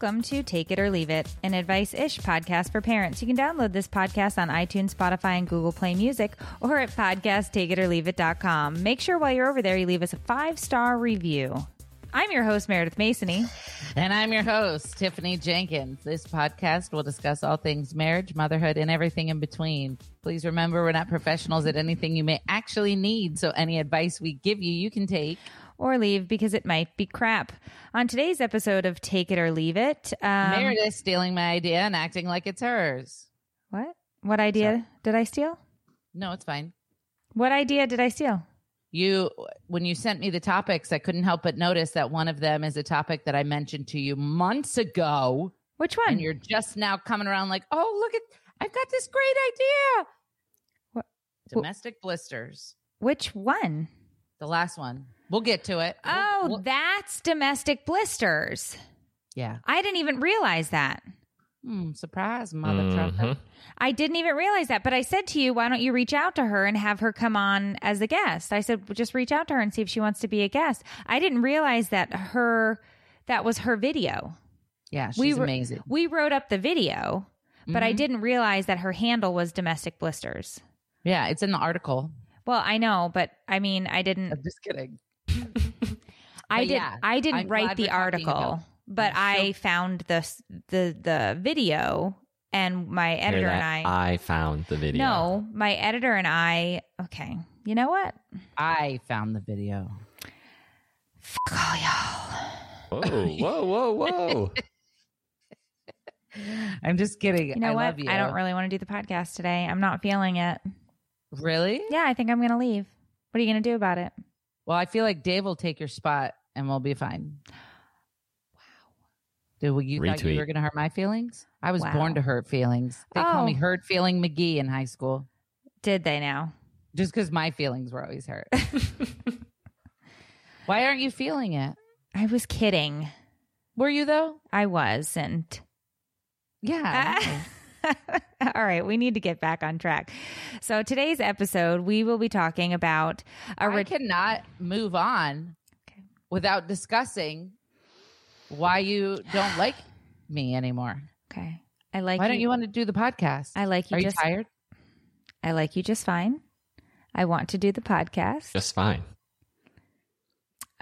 Welcome to Take It or Leave It, an advice ish podcast for parents. You can download this podcast on iTunes, Spotify, and Google Play Music or at podcasttakeitorleaveit.com. Make sure while you're over there, you leave us a five star review. I'm your host, Meredith Masony. And I'm your host, Tiffany Jenkins. This podcast will discuss all things marriage, motherhood, and everything in between. Please remember we're not professionals at anything you may actually need, so any advice we give you, you can take. Or leave because it might be crap. On today's episode of Take It or Leave It, um, Meredith stealing my idea and acting like it's hers. What? What idea did I steal? No, it's fine. What idea did I steal? You, when you sent me the topics, I couldn't help but notice that one of them is a topic that I mentioned to you months ago. Which one? And you're just now coming around like, oh, look at, I've got this great idea. What- Domestic blisters. Which one? The last one. We'll get to it. We'll- Oh, we'll- that's domestic blisters. yeah. I didn't even realize that. Hmm, surprise, mother trucker. I didn't even realize that. But I said to you, why don't you reach out to her and have her come on as a guest? I said, well, just reach out to her and see if she wants to be a guest. I didn't realize that her, that was her video. Yeah, she's we were- amazing. We wrote up the video, but I Mhm. didn't realize that her handle was domestic blisters. Yeah, it's in the article. Well, I know, but I mean, I didn't, I'm just kidding. I did. yeah, I didn't I'm write the article, about- but I'm I found the the the video, and my editor and? I. I found the video. No, my editor and I. Okay, you know what? I found the video. Fuck all y'all. Whoa, whoa, whoa, whoa. I'm just kidding. You know I what? love you. I don't really want to do the podcast today. I'm not feeling it. really. Yeah, I think I'm going to leave. What are you going to do about it? Well, I feel like Dave will take your spot, and we'll be fine. Wow. Do you thought you were going to hurt my feelings? I was Wow. born to hurt feelings. They call me Oh. Hurt Feeling McGee in high school, Did they now? just because my feelings were always hurt. Why aren't you feeling it? I was kidding. Were you though? I wasn't. Yeah. All right, we need to get back on track. So today's episode, we will be talking about a I re- cannot move on Okay. without discussing why you don't like me anymore. okay. I like. why don't you want to do the podcast? I like you Are just. you tired? I like you just fine. I want to do the podcast. Just fine.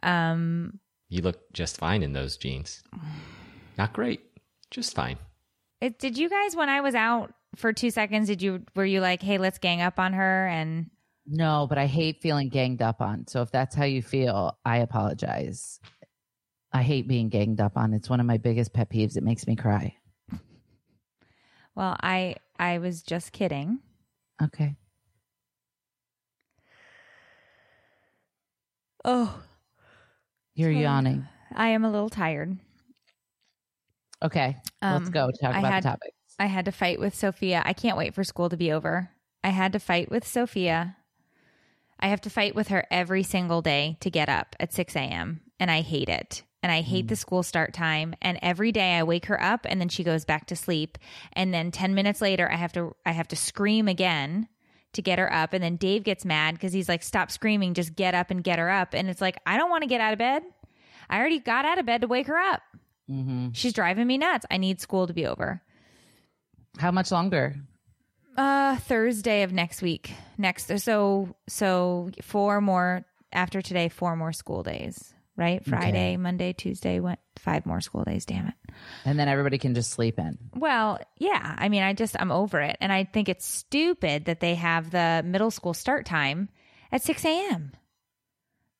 Um, You look just fine in those jeans. Not great. Just fine. It, did you guys when I was out for two seconds? Did you were you like, hey, let's gang up on her? And No, but I hate feeling ganged up on. So if that's how you feel, I apologize. I hate being ganged up on. It's one of my biggest pet peeves. It makes me cry. well, I I was just kidding. Okay. Oh, You're yawning. I am a little tired. Okay. let's Um, go talk I about had- the topic. I had to fight with Sophia. I can't wait for school to be over. I had to fight with Sophia. I have to fight with her every single day to get up at 6 a.m. And I hate it. And I hate the school start time. And every day I wake her up and then she goes back to sleep. And then 10 minutes later, I have to, I have to scream again to get her up. And then Dave gets mad because he's like, stop screaming, just get up and get her up. And it's like, I don't want to get out of bed. I already got out of bed to wake her up. Hmm She's driving me nuts. I need school to be over. How much longer? Uh, Thursday of next week. Next, so so four more after today. Four more school days. Right, Friday, Monday, Tuesday. Went five more school days. Damn it. And then everybody can just sleep in. Well, yeah. I mean, I just I'm over it, and I think it's stupid that they have the middle school start time at six a.m.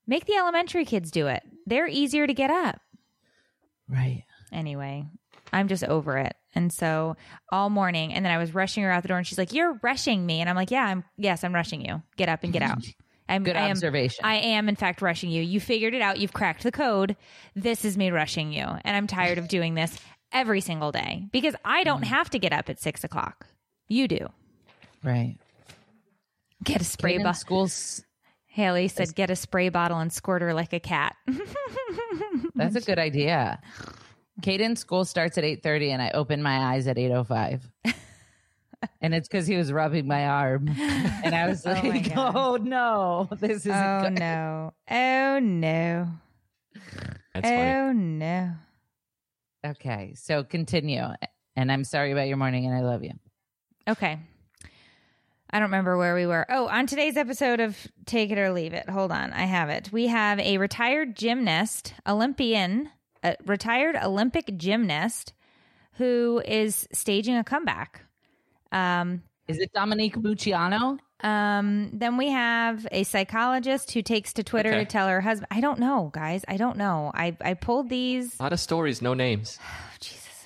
Make the elementary kids do it. They're easier to get up. Right. Anyway, I'm just over it. And so all morning, and then I was rushing her out the door, and she's like, "You're rushing me," and I'm like, "Yeah, I'm. Yes, I'm rushing you. Get up and get out." I'm, Good I am, observation. I am, in fact, rushing you. You figured it out. You've cracked the code. This is me rushing you, and I'm tired of doing this every single day because I don't Mm. have to get up at six o'clock. You do. right. Get a spray bottle. schools. Haley said, "Get a spray bottle and squirt her like a cat." That's a good idea. Caden's school starts at eight thirty, and I open my eyes at eight oh five. And it's because he was rubbing my arm, and I was Oh like, God. "Oh no, this isn't oh good." no! Oh no! That's funny. oh no! Okay, so continue. And I'm sorry about your morning, and I love you. Okay. I don't remember where we were. Oh, on today's episode of Take It or Leave It. Hold on. I have it. We have a retired gymnast, Olympian, a retired Olympic gymnast who is staging a comeback. Um, Is it Dominique Moceanu? um, then we have a psychologist who takes to Twitter Okay. to tell her husband. I don't know, guys. I don't know. I, I pulled these. A lot of stories, no names.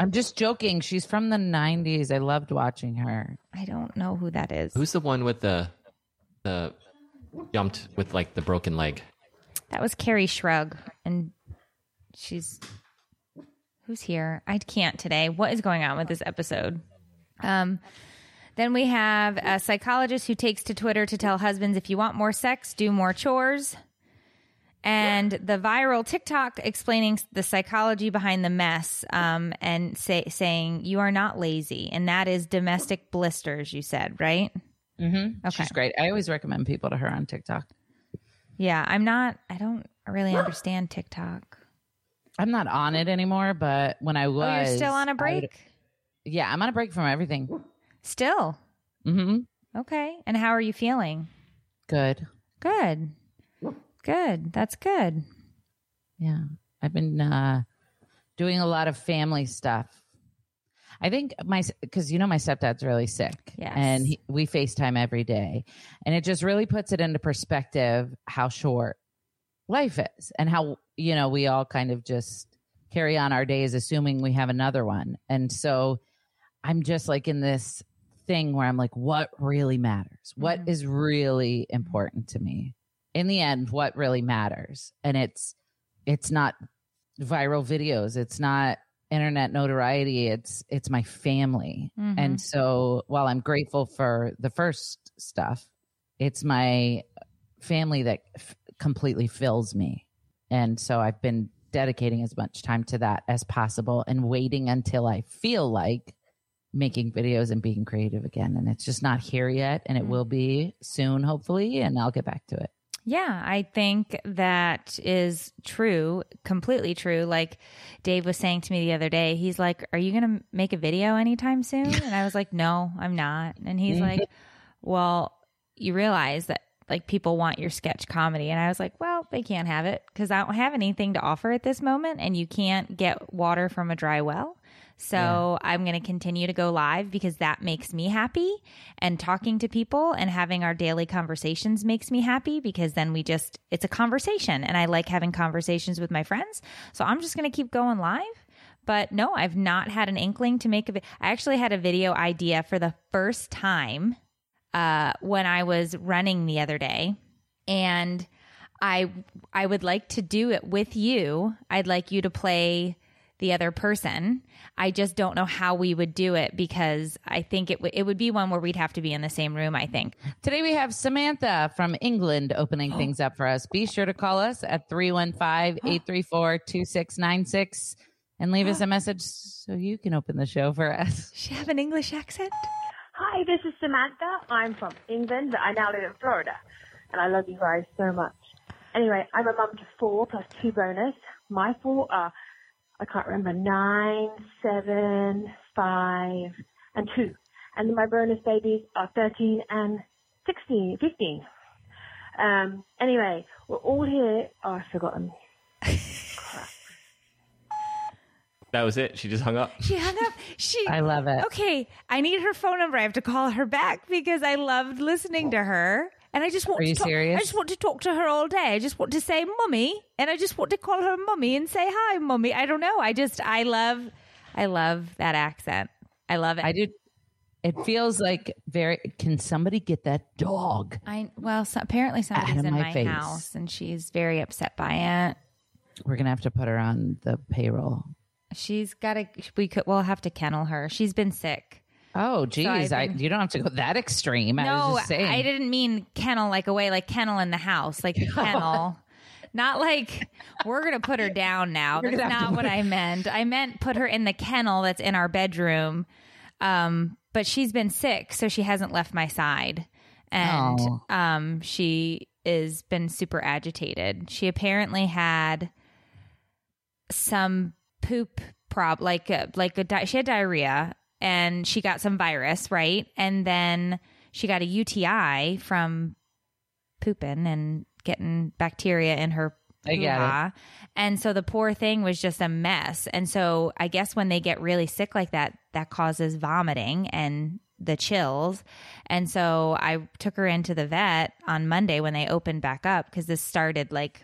Jesus. I'm just joking. She's from the 90s. I loved watching her. I don't know who that is. Who's the one with the the jumped with like the broken leg? That was Kerri Strug, and she's who's here? I can't today. What is going on with this episode? Um, then we have a psychologist who takes to Twitter to tell husbands if you want more sex, do more chores. And the viral TikTok explaining the psychology behind the mess um, and say, saying you are not lazy. And that is domestic blisters, you said, right? Mm-hmm. Okay. She's great. I always recommend people to her on TikTok. Yeah, I'm not, I don't really understand TikTok. I'm not on it anymore, but when I was, Oh, you're still on a break? yeah, I'm on a break from everything. Still. Mm-hmm. Okay. And how are you feeling? Good. Good. Good. That's good. Yeah. I've been uh, doing a lot of family stuff. I think my, because you know, my stepdad's really sick. Yes. And he, we FaceTime every day. And it just really puts it into perspective how short life is and how, you know, we all kind of just carry on our days assuming we have another one. And so I'm just like in this thing where I'm like, what really matters? What Mhm. is really important to me? In the end, what really matters? And it's, it's not viral videos. It's not internet notoriety. It's, it's my family. Mhm. And so while I'm grateful for the first stuff, it's my family that f- completely fills me. And so I've been dedicating as much time to that as possible and waiting until I feel like making videos and being creative again. And it's just not here yet. And it will be soon, hopefully. And I'll get back to it. Yeah, I think that is true, completely true. Like Dave was saying to me the other day, he's like, Are you going to make a video anytime soon? And I was like, No, I'm not. And he's mm-hmm. like, Well, you realize that like people want your sketch comedy. And I was like, Well, they can't have it because I don't have anything to offer at this moment. And you can't get water from a dry well. So I'm going to continue to go live because that makes me happy. And talking to people and having our daily conversations makes me happy because then we just, it's a conversation. And I like having conversations with my friends. So I'm just going to keep going live. But no, I've not had an inkling to make a vi- I actually had a video idea for the first time uh, when I was running the other day. And I I would like to do it with you. I'd like you to play the other person. I just don't know how we would do it because I think it w- it would be one where we'd have to be in the same room. I think. Today we have Samantha from England opening things up for us. Be sure to call us at 315-834-2696 and leave us a message so you can open the show for us. She have an English accent? Hi, this is Samantha. I'm from England, but I now live in Florida. And I love you guys so much. Anyway, I'm a mum to four plus two bonus. My four are, I can't remember, nine, seven, five, and two. And my bonus babies are 13 and 16, 15. Um, anyway, we're all here. Oh, I've forgotten. That was it. She just hung up. She hung up. She. I love it. Okay, I need her phone number. I have to call her back because I loved listening to her. And I just want Are to you talk, serious? I just want to talk to her all day. I just want to say mummy and I just want to call her mummy and say hi mummy. I don't know. I just I love I love that accent. I love it. I do. It feels like very. Can somebody get that dog? I well, so apparently somebody's in my my, house and she's very upset by it. We're gonna have to put her on the payroll. She's got to we could we'll have to kennel her. She's been sick. Oh, geez, I've I, you don't have to go that extreme. I no, was just saying. I didn't mean kennel like away like kennel in the house, like the kennel. Not like we're gonna put her down now. You're That's gonna have to not what I meant. I meant put her in the kennel that's in our bedroom. Um, but she's been sick, so she hasn't left my side, and Oh. um, she is been super agitated. She apparently had some poop prob like a, like a di- she had diarrhea and she got some virus, right? And then she got a UTI from pooping and getting bacteria in her I get it. And so the poor thing was just a mess. And so I guess when they get really sick like that, that causes vomiting and the chills. And so I took her into the vet on Monday when they opened back up because this started like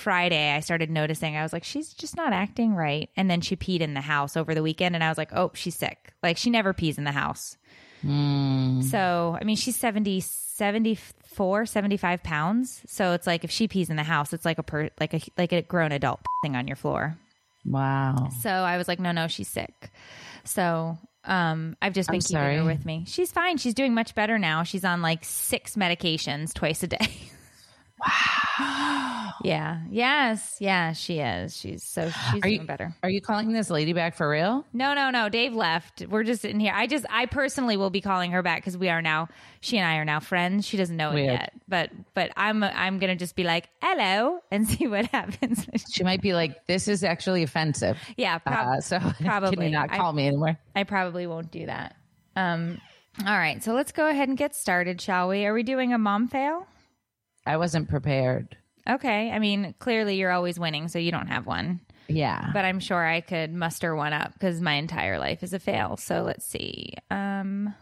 Friday. I started noticing, I was like, she's just not acting right. And then she peed in the house over the weekend. And I was like, oh, she's sick. Like she never pees in the house. Mm. So, I mean, she's 70, 74, 75 pounds. So it's like if she pees in the house, it's like a per, like a like a grown adult thing on your floor. Wow. So I was like, no, no, she's sick. So um, I've just been I'm keeping her with me. She's fine. She's doing much better now. She's on like six medications twice a day. Wow. yeah. Yes. Yeah. She is. She's so she's Are you doing better. Are you calling this lady back for real? No, no, no. Dave left. We're just in here. I just, I personally will be calling her back because we are now. She and I are now friends. She doesn't know it yet, but but I'm I'm gonna just be like hello and see what happens. She might be like, "This is actually offensive." yeah, prob- Uh, so probably. can you not I- call me anymore? I probably won't do that. Um. All right, so let's go ahead and get started, shall we? Are we doing a mom fail? I wasn't prepared. Okay. I mean, clearly you're always winning, so you don't have one. Yeah. But I'm sure I could muster one up because my entire life is a fail. So let's see. Um,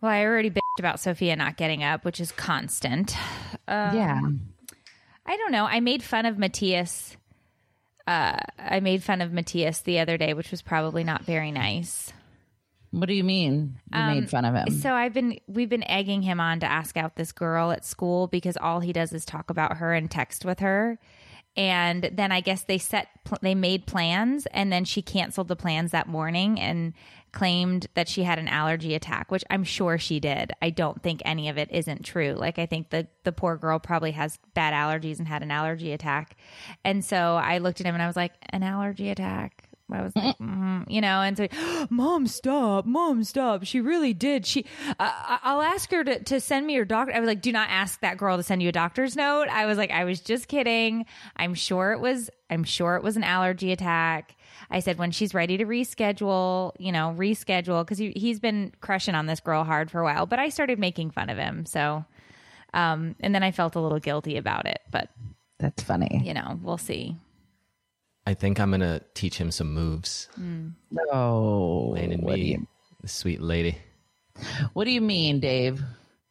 well, I already bitched about Sophia not getting up, which is constant. Um, yeah. I don't know. I made fun of Matthias. Uh, I made fun of Matthias the other day, which was probably not very nice. What do you mean? You made fun of him. Um, So I've been we've been egging him on to ask out this girl at school because all he does is talk about her and text with her. And then I guess they set pl- they made plans and then she canceled the plans that morning and claimed that she had an allergy attack, which I'm sure she did. I don't think any of it isn't true. Like I think the the poor girl probably has bad allergies and had an allergy attack. And so I looked at him and I was like, "An allergy attack?" I was like, mm, you know, and so, mom, stop, mom, stop. She really did. She, uh, I- I'll ask her to, to send me your doctor. I was like, do not ask that girl to send you a doctor's note. I was like, I was just kidding. I'm sure it was, I'm sure it was an allergy attack. I said, when she's ready to reschedule, you know, reschedule, because he, he's been crushing on this girl hard for a while, but I started making fun of him. So, um, and then I felt a little guilty about it, but, That's funny. you know, we'll see. I think I'm gonna teach him some moves. Oh, Lane and what, do me, you, the sweet lady. what do you mean, Dave?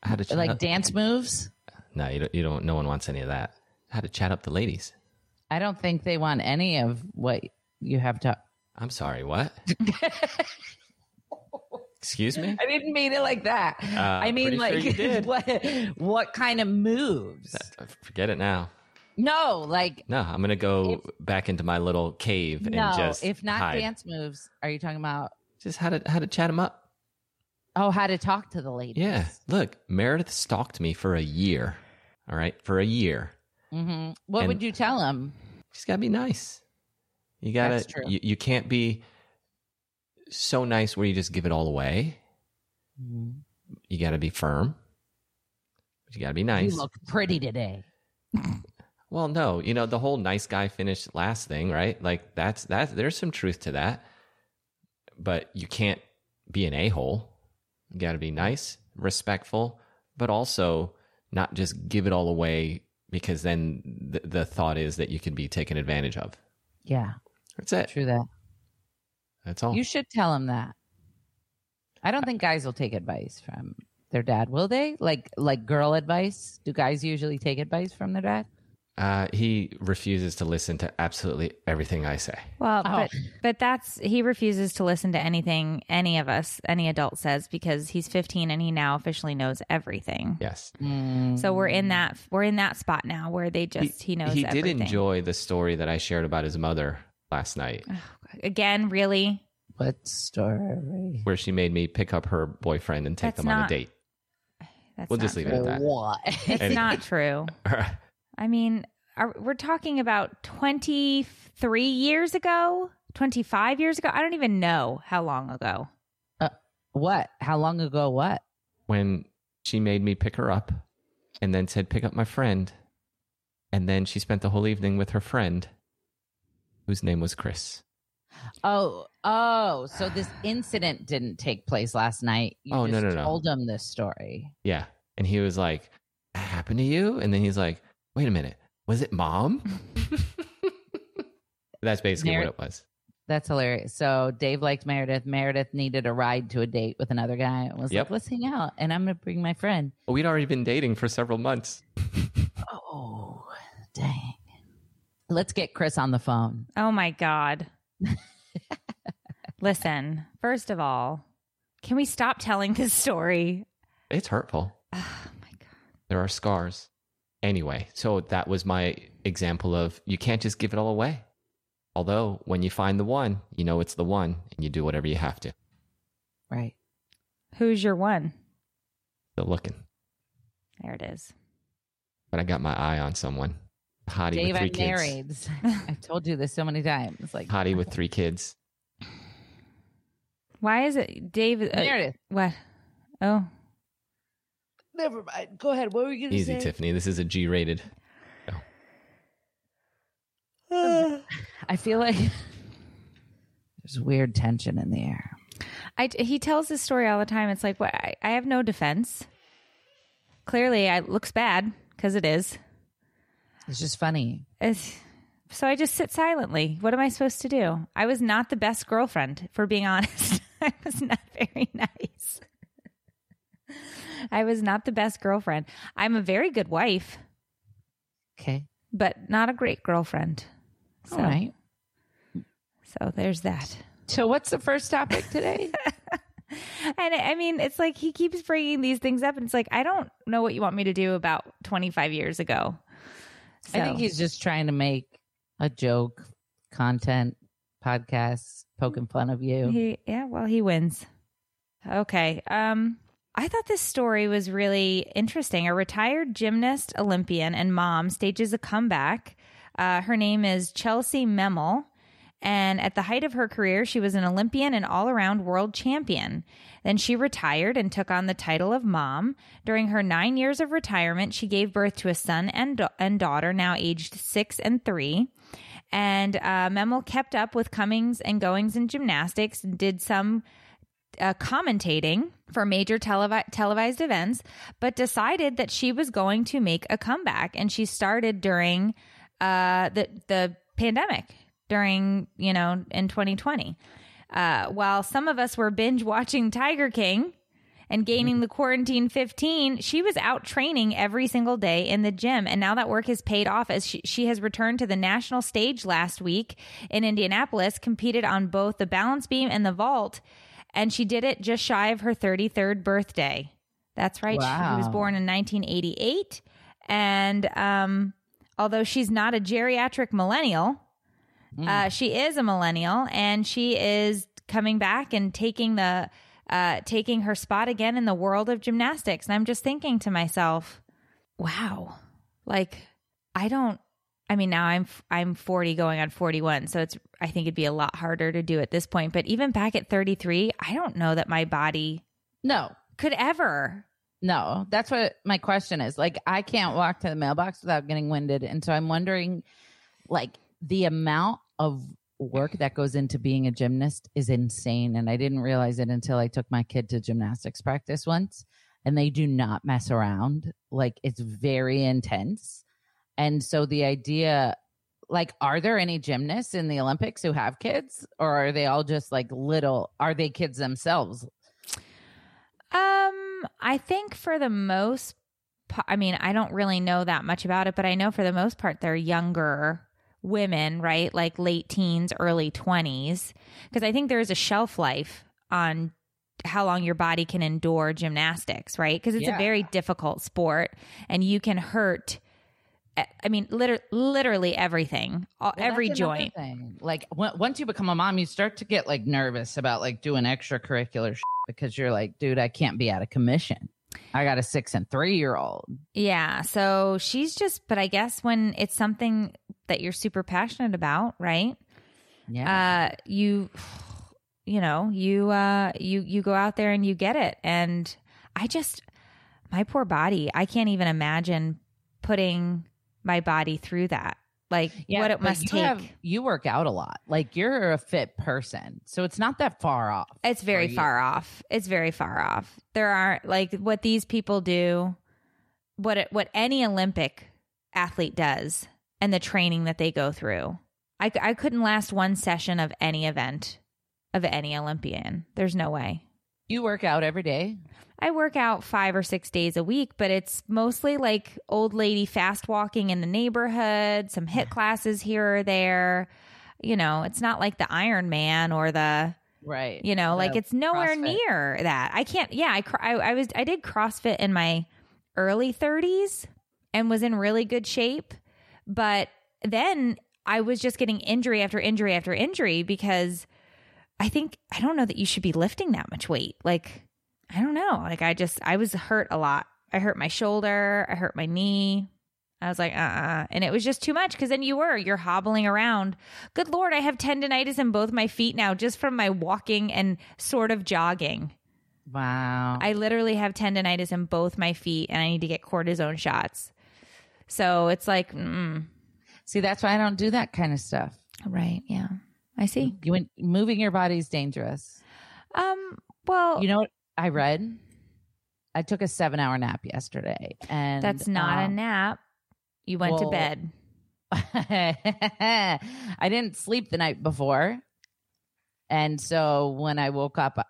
How to chat Like up- dance moves? No, you don't, you don't. No one wants any of that. How to chat up the ladies. I don't think they want any of what you have to. I'm sorry. What? Excuse me. I didn't mean it like that. Uh, I mean, pretty sure like what? What kind of moves? Forget it now. No, like No, I'm gonna go back into my little cave no. and just if not hide. dance moves, are you talking about? Just how to how to chat him up. Oh, how to talk to the ladies? Yeah. Look, Meredith stalked me for a year. All right, for a year. hmm What And- would you tell him? She's gotta be nice. You gotta. That's true. You, you can't be so nice where you just give it all away. You gotta be firm. But you gotta be nice. You look pretty today. Well, no, you know the whole nice guy finished last thing, right? Like that's that's there's some truth to that, but you can't be an a hole. You got to be nice, respectful, but also not just give it all away because then the, the thought is that you can be taken advantage of. Yeah, That's it. true that. That's all. You should tell him that. I don't think guys will take advice from their dad, will they? Like like girl advice? Do guys usually take advice from their dad? Uh, he refuses to listen to absolutely everything I say. Well, Oh. but but that's he refuses to listen to anything any of us, any adult says because he's 15 and he now officially knows everything. Yes, So we're in that we're in that spot now where they just he, knows he everything. did enjoy the story that I shared about his mother last night, Again, really? What story? where she made me pick up her boyfriend and take That's them on a date. That's We'll not just leave true. it at that. What? It's And- not true. I mean, are, we're talking about 23 years ago, 25 years ago. I don't even know how long ago. Uh, what? How long ago? What? when she made me pick her up and then said, pick up my friend. And then she spent the whole evening with her friend, whose name was Chris. Oh, oh, so this incident didn't take place last night. You Oh, no, just no, no. told him this story. Yeah. And he was like, happened to you? And then he's like, wait a minute. Was it mom? That's basically Mer- what it was. That's hilarious. So Dave liked Meredith. Meredith needed a ride to a date with another guy and was Yep. like, let's hang out. And I'm going to bring my friend. We'd already been dating for several months. Oh, dang. Let's get Chris on the phone. Oh my God. Listen, first of all, can we stop telling this story? It's hurtful. Oh my God. There are scars. Anyway, so that was my example of you can't just give it all away. Although, when you find the one, you know it's the one and you do whatever you have to. Right. Who's your one? Still looking. There it is. But I got my eye on someone. Hottie Dave, with three I'm kids. married. I've told you this so many times. Like, Hottie with three kids. Why is it Dave? Uh, Meredith. what? Oh, Never mind. Go ahead. What were you going to say? Easy, Tiffany. This is a G rated. I feel like there's weird tension in the air. I, he tells this story all the time. It's like, what? I, I have no defense. Clearly, it looks bad because it is. It's just funny. It's, so I just sit silently. What am I supposed to do? I was not the best girlfriend, for being honest. I was not very nice. I was not the best girlfriend. I'm a very good wife, Okay. but not a great girlfriend. So, All right. so there's that. So, what's the first topic today? And I mean, it's like he keeps bringing these things up, and it's like I don't know what you want me to do about 25 years ago. I think he's just trying to make a joke, content, podcast, poking fun of you. He yeah, well, he wins. Okay. Um I thought this story was really interesting. A retired gymnast, Olympian, and mom stages a comeback. Uh, her name is Chellsie Memmel. And at the height of her career, she was an Olympian and all around world champion. Then she retired and took on the title of mom. During her nine years of retirement, she gave birth to a son and, and daughter, now aged six and three. And uh, Memel kept up with comings and goings in gymnastics and did some uh, commentating for major televi- televised events, but decided that she was going to make a comeback. And she started during uh, the the pandemic, during you know in 2020. Uh, while some of us were binge watching Tiger King and gaining the quarantine 15 she was out training every single day in the gym and now that work has paid off as she, she has returned to the national stage last week in indianapolis competed on both the balance beam and the vault and she did it just shy of her 33rd birthday that's right she was born in 1988 and um, although she's not a geriatric millennial uh, she is a millennial and she is coming back and taking the uh, taking her spot again in the world of gymnastics. And I'm just thinking to myself, wow, like I don't. I mean, now I'm I'm 40 going on 41, so it's I think it'd be a lot harder to do at this point. But even back at 33, I don't know that my body No, could ever. no. That's what my question is. Like, I can't walk to the mailbox without getting winded. And so I'm wondering, like, the amount of work that goes into being a gymnast is insane. And I didn't realize it until I took my kid to gymnastics practice once. And they do not mess around. Like, it's very intense. And so the idea, like, are there any gymnasts in the Olympics who have kids? Or are they all just like little, are they kids themselves? Um, I think for the most, pa- I mean, I don't really know that much about it, but I know for the most part they're younger women, right? Like late teens, early twenties, because I think there is a shelf life on how long your body can endure gymnastics, right? Because it's Yeah. a very difficult sport, and you can hurt. I mean, liter- literally everything, all, Well, every joint. Like w- once you become a mom, you start to get like nervous about like doing extracurricular because you're like, dude, I can't be out of commission. I got a six and three year old. Yeah. So she's just, but I guess when it's something that you're super passionate about, right? Yeah. Uh, you, you know, you, uh, you, you go out there and you get it. And I just, my poor body, I can't even imagine putting my body through that. like what it must you take. have- you work out a lot. Like you're a fit person, so it's not that far off. It's very far off. It's very far off. There aren't like what these people do, what it, what any Olympic athlete does, and the training that they go through. I I couldn't last one session of any event of any Olympian. There's no way. You work out every day. I work out five or six days a week, but it's mostly like old lady fast walking in the neighborhood, some HIIT classes here or there. You know, it's not like the Iron Man or the Right. you know like it's nowhere CrossFit. near that i can't yeah I, I i was i did crossfit in my early 30s and was in really good shape but then i was just getting injury after injury after injury because i think i don't know that you should be lifting that much weight like i don't know like i just i was hurt a lot i hurt my shoulder i hurt my knee I was like, uh uh And it was just too much because then you were, you're hobbling around. Good Lord, I have tendonitis in both my feet now just from my walking and sort of jogging. Wow. I literally have tendonitis in both my feet and I need to get cortisone shots. So it's like, mm, See, that's why I don't do that kind of stuff. right. Yeah. I see. You went, moving your body is dangerous. Um, well, You know what I read? I took a seven hour nap yesterday, and that's not a um, nap. You went to bed. I didn't sleep the night before. And so when I woke up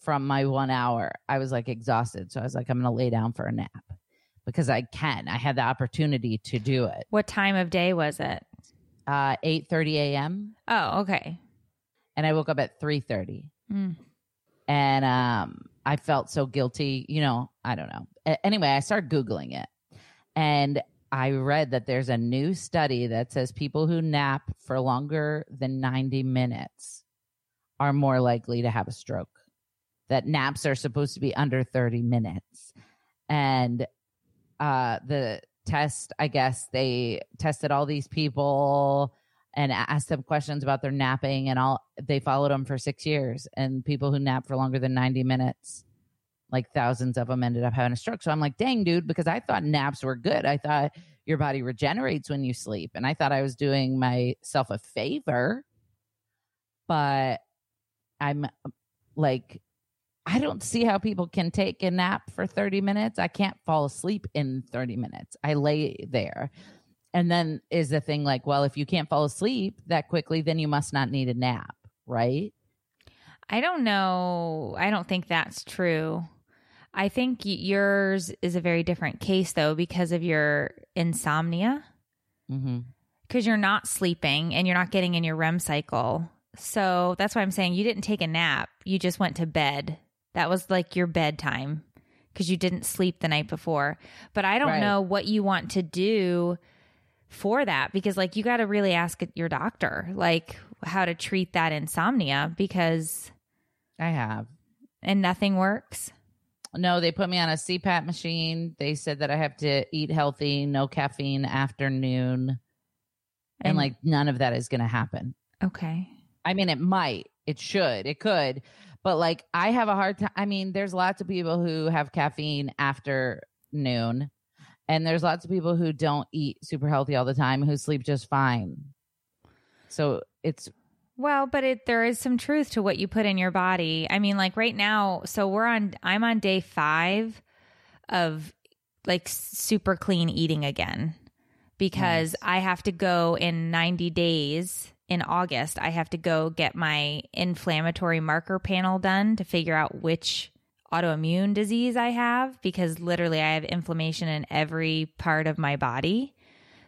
from my one hour, I was like exhausted. So I was like, I'm going to lay down for a nap because I can. I had the opportunity to do it. What time of day was it? Uh, 8 30 a.m. Oh, okay. And I woke up at 3 30. Mm. And um, I felt so guilty. You know, I don't know. A- anyway, I started Googling it. And I read that there's a new study that says people who nap for longer than 90 minutes are more likely to have a stroke. That naps are supposed to be under 30 minutes. And uh, the test, I guess they tested all these people and asked them questions about their napping and all they followed them for six years. And people who nap for longer than 90 minutes like thousands of them ended up having a stroke. So i'm like dang dude because i thought naps were good. I thought your body regenerates when you sleep. And i thought i was doing myself a favor but i'm like i don't see how people can take a nap for 30 minutes i can't fall asleep in 30 minutes i lay there and then is the thing like, well, if you can't fall asleep that quickly, then you must not need a nap, right? I don't know. I don't think that's true. I think yours is a very different case though because of your insomnia. Mm-hmm. because you're not sleeping and you're not getting in your REM cycle. So that's why I'm saying you didn't take a nap. You just went to bed. That was like your bedtime because you didn't sleep the night before. But I don't Right. know what you want to do for that because, like, you got to really ask your doctor, like, how to treat that insomnia because, I have. and nothing works. No, they put me on a CPAP machine. They said that I have to eat healthy, no caffeine after noon. And, And- like none of that is going to happen. Okay. I mean, it might, it should, it could, but like I have a hard time. I mean, there's lots of people who have caffeine after noon, and there's lots of people who don't eat super healthy all the time who sleep just fine. So it's Well, but it there is some truth to what you put in your body. I mean, like right now, so we're on I'm on day 5 of like super clean eating again because I have to go in 90 days in August. I have to go get my inflammatory marker panel done to figure out which autoimmune disease I have because literally I have inflammation in every part of my body.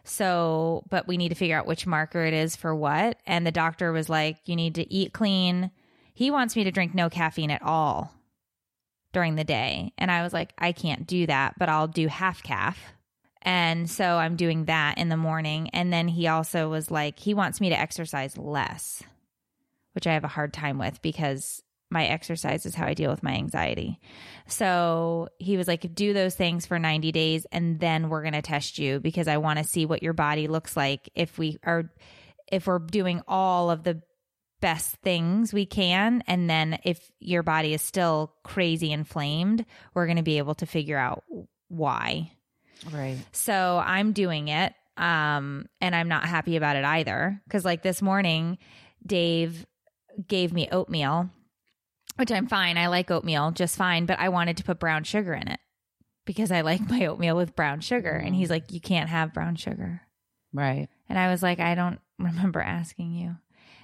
So, but we need to figure out which marker it is for what. And the doctor was like, you need to eat clean. He wants me to drink no caffeine at all during the day. And I was like, I can't do that, but I'll do half calf. And so I'm doing that in the morning. And then he also was like, he wants me to exercise less, which I have a hard time with because my exercise is how I deal with my anxiety. So he was like, do those things for 90 days and then we're going to test you because I want to see what your body looks like if we are, if we're doing all of the best things we can. And then if your body is still crazy inflamed, we're going to be able to figure out why. Right. So I'm doing it. Um, and I'm not happy about it either. Cause like this morning, Dave gave me oatmeal, which I'm fine. I like oatmeal just fine, but I wanted to put brown sugar in it because I like my oatmeal with brown sugar. And he's like, You can't have brown sugar. Right. And I was like, I don't remember asking you.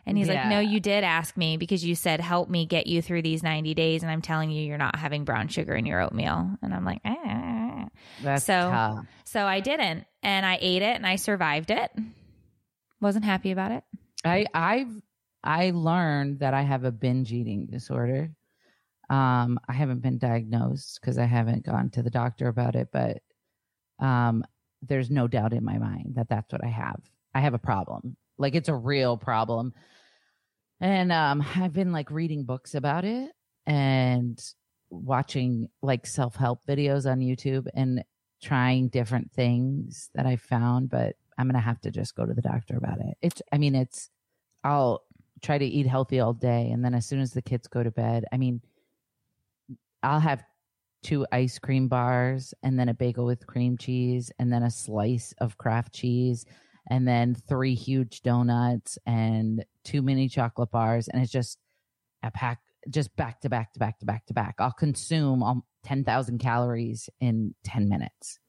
And he's like, No, you did ask me because you said, Help me get you through these 90 days. And I'm telling you, you're not having brown sugar in your oatmeal. And I'm like, ah. That's So- tough. So I didn't. And I ate it and I survived it. Wasn't happy about it. I I've I learned that I have a binge eating disorder. Um, I haven't been diagnosed because I haven't gone to the doctor about it, but um, there's no doubt in my mind that that's what I have. I have a problem. Like it's a real problem. And um, I've been like reading books about it and watching like self help videos on YouTube and trying different things that I found, but I'm gonna have to just go to the doctor about it. It's I mean, it's I'll try to eat healthy all day and then as soon as the kids go to bed, I mean I'll have two ice cream bars and then a bagel with cream cheese and then a slice of Kraft cheese and then three huge donuts and two mini chocolate bars and it's just a pack just back to back to back to back to back. I'll consume um, 10,000 calories in 10 minutes.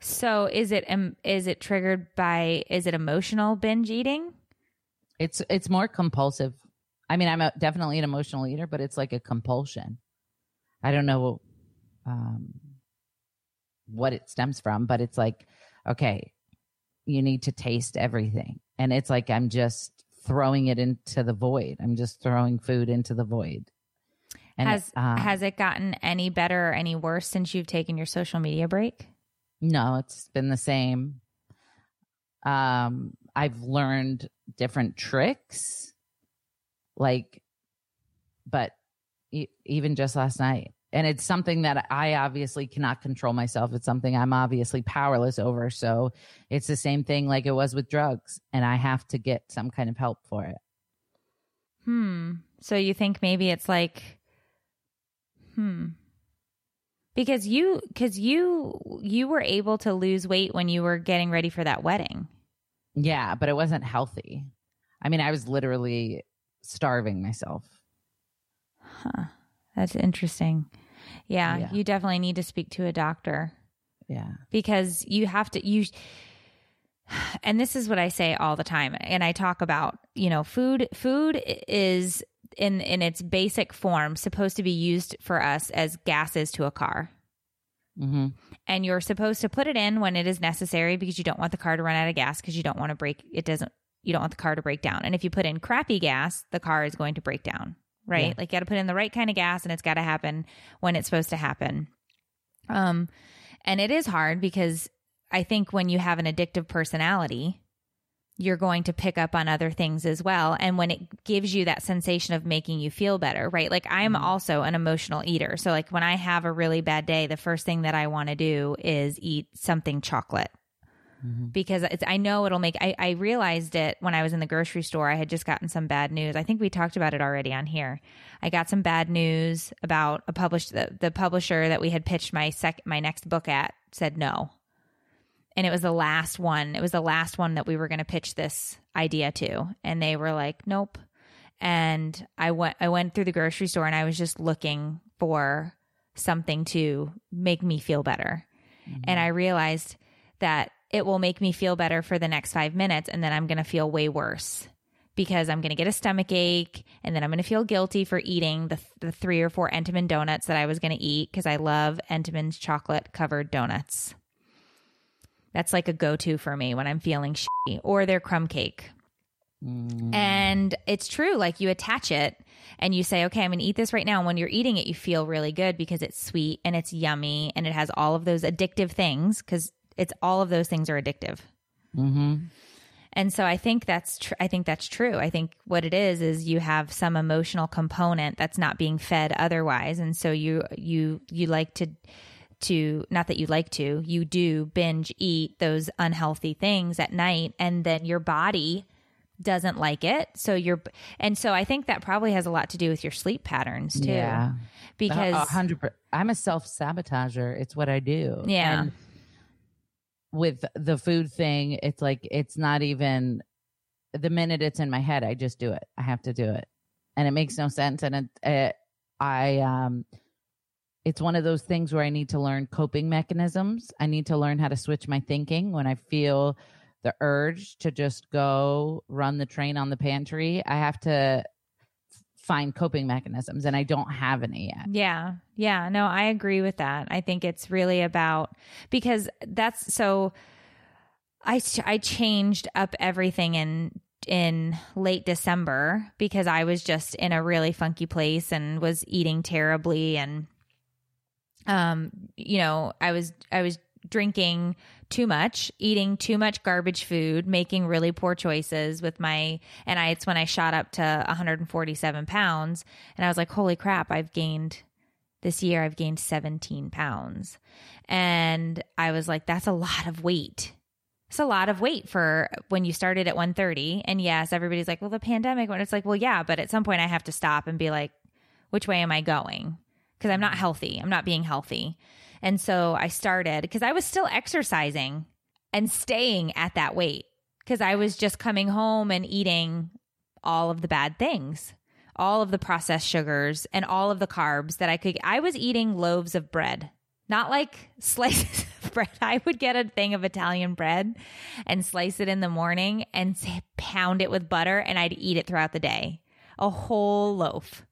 So is it um, is it triggered by is it emotional binge eating? It's it's more compulsive. I mean, I'm a, definitely an emotional eater, but it's like a compulsion. I don't know um, what it stems from, but it's like, okay, you need to taste everything, and it's like I'm just throwing it into the void. I'm just throwing food into the void. And has um, has it gotten any better or any worse since you've taken your social media break? No, it's been the same. Um, I've learned different tricks, like, but e- even just last night, and it's something that I obviously cannot control myself. It's something I'm obviously powerless over. So it's the same thing like it was with drugs, and I have to get some kind of help for it. Hmm. So you think maybe it's like, hmm. Because you, because you, you were able to lose weight when you were getting ready for that wedding. Yeah, but it wasn't healthy. I mean, I was literally starving myself. Huh. That's interesting. Yeah, Yeah. you definitely need to speak to a doctor Yeah. because you have to you and this is what I say all the time and I talk about, you know, food food is in in its basic form supposed to be used for us as gases to a car. hmm And you're supposed to put it in when it is necessary because you don't want the car to run out of gas because you don't want to break it doesn't you don't want the car to break down. And if you put in crappy gas, the car is going to break down, right? Yeah. Like you got to put in the right kind of gas and it's got to happen when it's supposed to happen. Um and it is hard because I think when you have an addictive personality, you're going to pick up on other things as well. And when it gives you that sensation of making you feel better, right? Like I'm also an emotional eater. So, like when I have a really bad day, the first thing that I want to do is eat something chocolate Mm-hmm. because it's, I know it'll make, I, I realized it when I was in the grocery store. I had just gotten some bad news. I think we talked about it already on here. I got some bad news about a published, the, the publisher that we had pitched my sec, my next book at said no and it was the last one. It was the last one that we were going to pitch this idea to, and they were like, "Nope." And I went, I went through the grocery store, and I was just looking for something to make me feel better, mm-hmm. and I realized that it will make me feel better for the next five minutes, and then I'm going to feel way worse because I'm going to get a stomach ache, and then I'm going to feel guilty for eating the the three or four Entenmann donuts that I was going to eat because I love Entenmann's chocolate covered donuts. That's like a go to for me when I'm feeling shitty or their crumb cake. Mm. And it's true. Like you attach it and you say, okay, I'm going to eat this right now. And when you're eating it, you feel really good because it's sweet and it's yummy and it has all of those addictive things because it's all of those things are addictive. hmm And so I think that's tr- I think that's true. I think what it is is you have some emotional component that's not being fed otherwise, and so you you you like to to not that you like to you do binge eat those unhealthy things at night, and then your body doesn't like it. So you're and so I think that probably has a lot to do with your sleep patterns too. Yeah. because hundred. I'm a self sabotager. It's what I do. Yeah. And with the food thing, it's like it's not even the minute it's in my head, I just do it. I have to do it, and it makes no sense. And it, it I um, it's one of those things where I need to learn coping mechanisms. I need to learn how to switch my thinking when I feel the urge to just go run the train on the pantry. I have to find coping mechanisms and I don't have any yet. Yeah. Yeah. No, I agree with that. I think it's really about because that's so I I changed up everything in in late December because I was just in a really funky place and was eating terribly and um you know, I was I was drinking too much, eating too much garbage food, making really poor choices with my, and I, it's when I shot up to 147 pounds and I was like, holy crap, I've gained this year, I've gained 17 pounds. And I was like, that's a lot of weight. It's a lot of weight for when you started at 130. And yes, everybody's like, well, the pandemic, when it's like, well, yeah, but at some point I have to stop and be like, which way am I going? Because I'm not healthy. I'm not being healthy. And so I started because I was still exercising and staying at that weight because I was just coming home and eating all of the bad things, all of the processed sugars and all of the carbs that I could. I was eating loaves of bread, not like slices of bread. I would get a thing of Italian bread and slice it in the morning and pound it with butter and I'd eat it throughout the day, a whole loaf.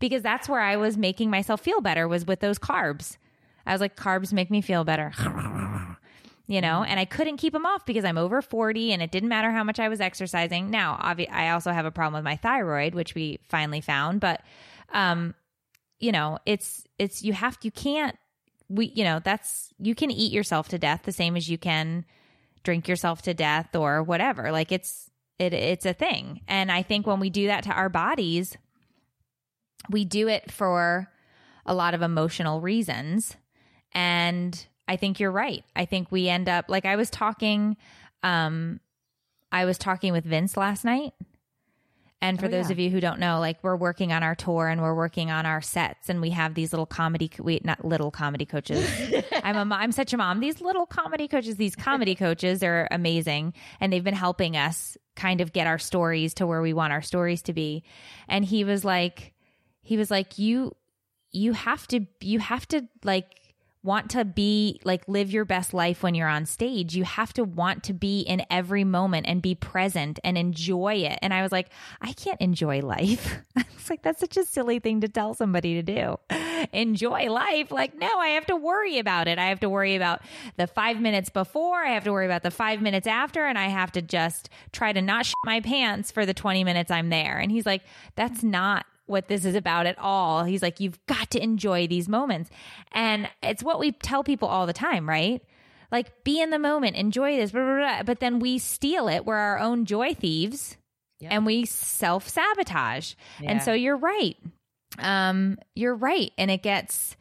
Because that's where I was making myself feel better was with those carbs. I was like, carbs make me feel better. you know, and I couldn't keep them off because I'm over 40 and it didn't matter how much I was exercising. Now, obvi- I also have a problem with my thyroid, which we finally found, but, um, you know, it's, it's, you have, you can't, we, you know, that's, you can eat yourself to death the same as you can drink yourself to death or whatever. Like it's, it, it's a thing. And I think when we do that to our bodies, we do it for a lot of emotional reasons and I think you're right. I think we end up like I was talking um I was talking with Vince last night. And for oh, those yeah. of you who don't know, like we're working on our tour and we're working on our sets and we have these little comedy we not little comedy coaches. I'm a I'm such a mom. These little comedy coaches, these comedy coaches are amazing and they've been helping us kind of get our stories to where we want our stories to be. And he was like he was like you you have to you have to like want to be like live your best life when you're on stage. You have to want to be in every moment and be present and enjoy it. And I was like, I can't enjoy life. it's like, that's such a silly thing to tell somebody to do. enjoy life. Like, no, I have to worry about it. I have to worry about the five minutes before. I have to worry about the five minutes after. And I have to just try to not shit my pants for the 20 minutes I'm there. And he's like, that's not what this is about at all. He's like, you've got to enjoy these moments. And it's what we tell people all the time, right? Like, be in the moment, enjoy this, blah, blah, blah. but then we steal it. We're our own joy thieves and we self sabotage. Yeah. And so you're right. Um, you're right. And it gets,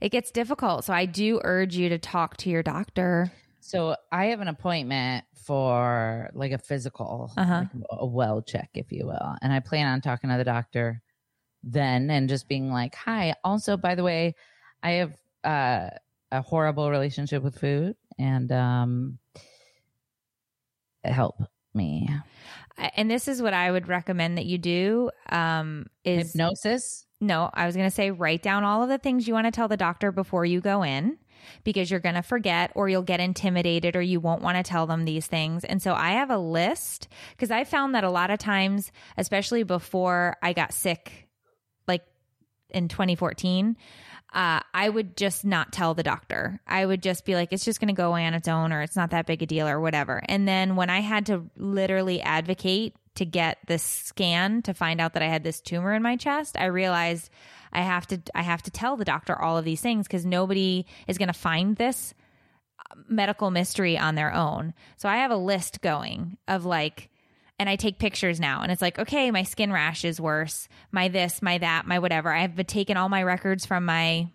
it gets difficult. So I do urge you to talk to your doctor. So I have an appointment for like a physical, uh-huh. like a well check, if you will. And I plan on talking to the doctor then and just being like, hi, also, by the way, I have uh, a horrible relationship with food and um, help me. And this is what I would recommend that you do um, is hypnosis. No, I was going to say write down all of the things you want to tell the doctor before you go in because you're going to forget or you'll get intimidated or you won't want to tell them these things. And so I have a list because I found that a lot of times, especially before I got sick in 2014, uh, I would just not tell the doctor. I would just be like, it's just going to go away on its own, or it's not that big a deal, or whatever. And then when I had to literally advocate to get this scan to find out that I had this tumor in my chest, I realized I have to I have to tell the doctor all of these things because nobody is going to find this uh, medical mystery on their own. So I have a list going of like and I take pictures now and it's like, okay, my skin rash is worse, my this, my that, my whatever. I've taken all my records from my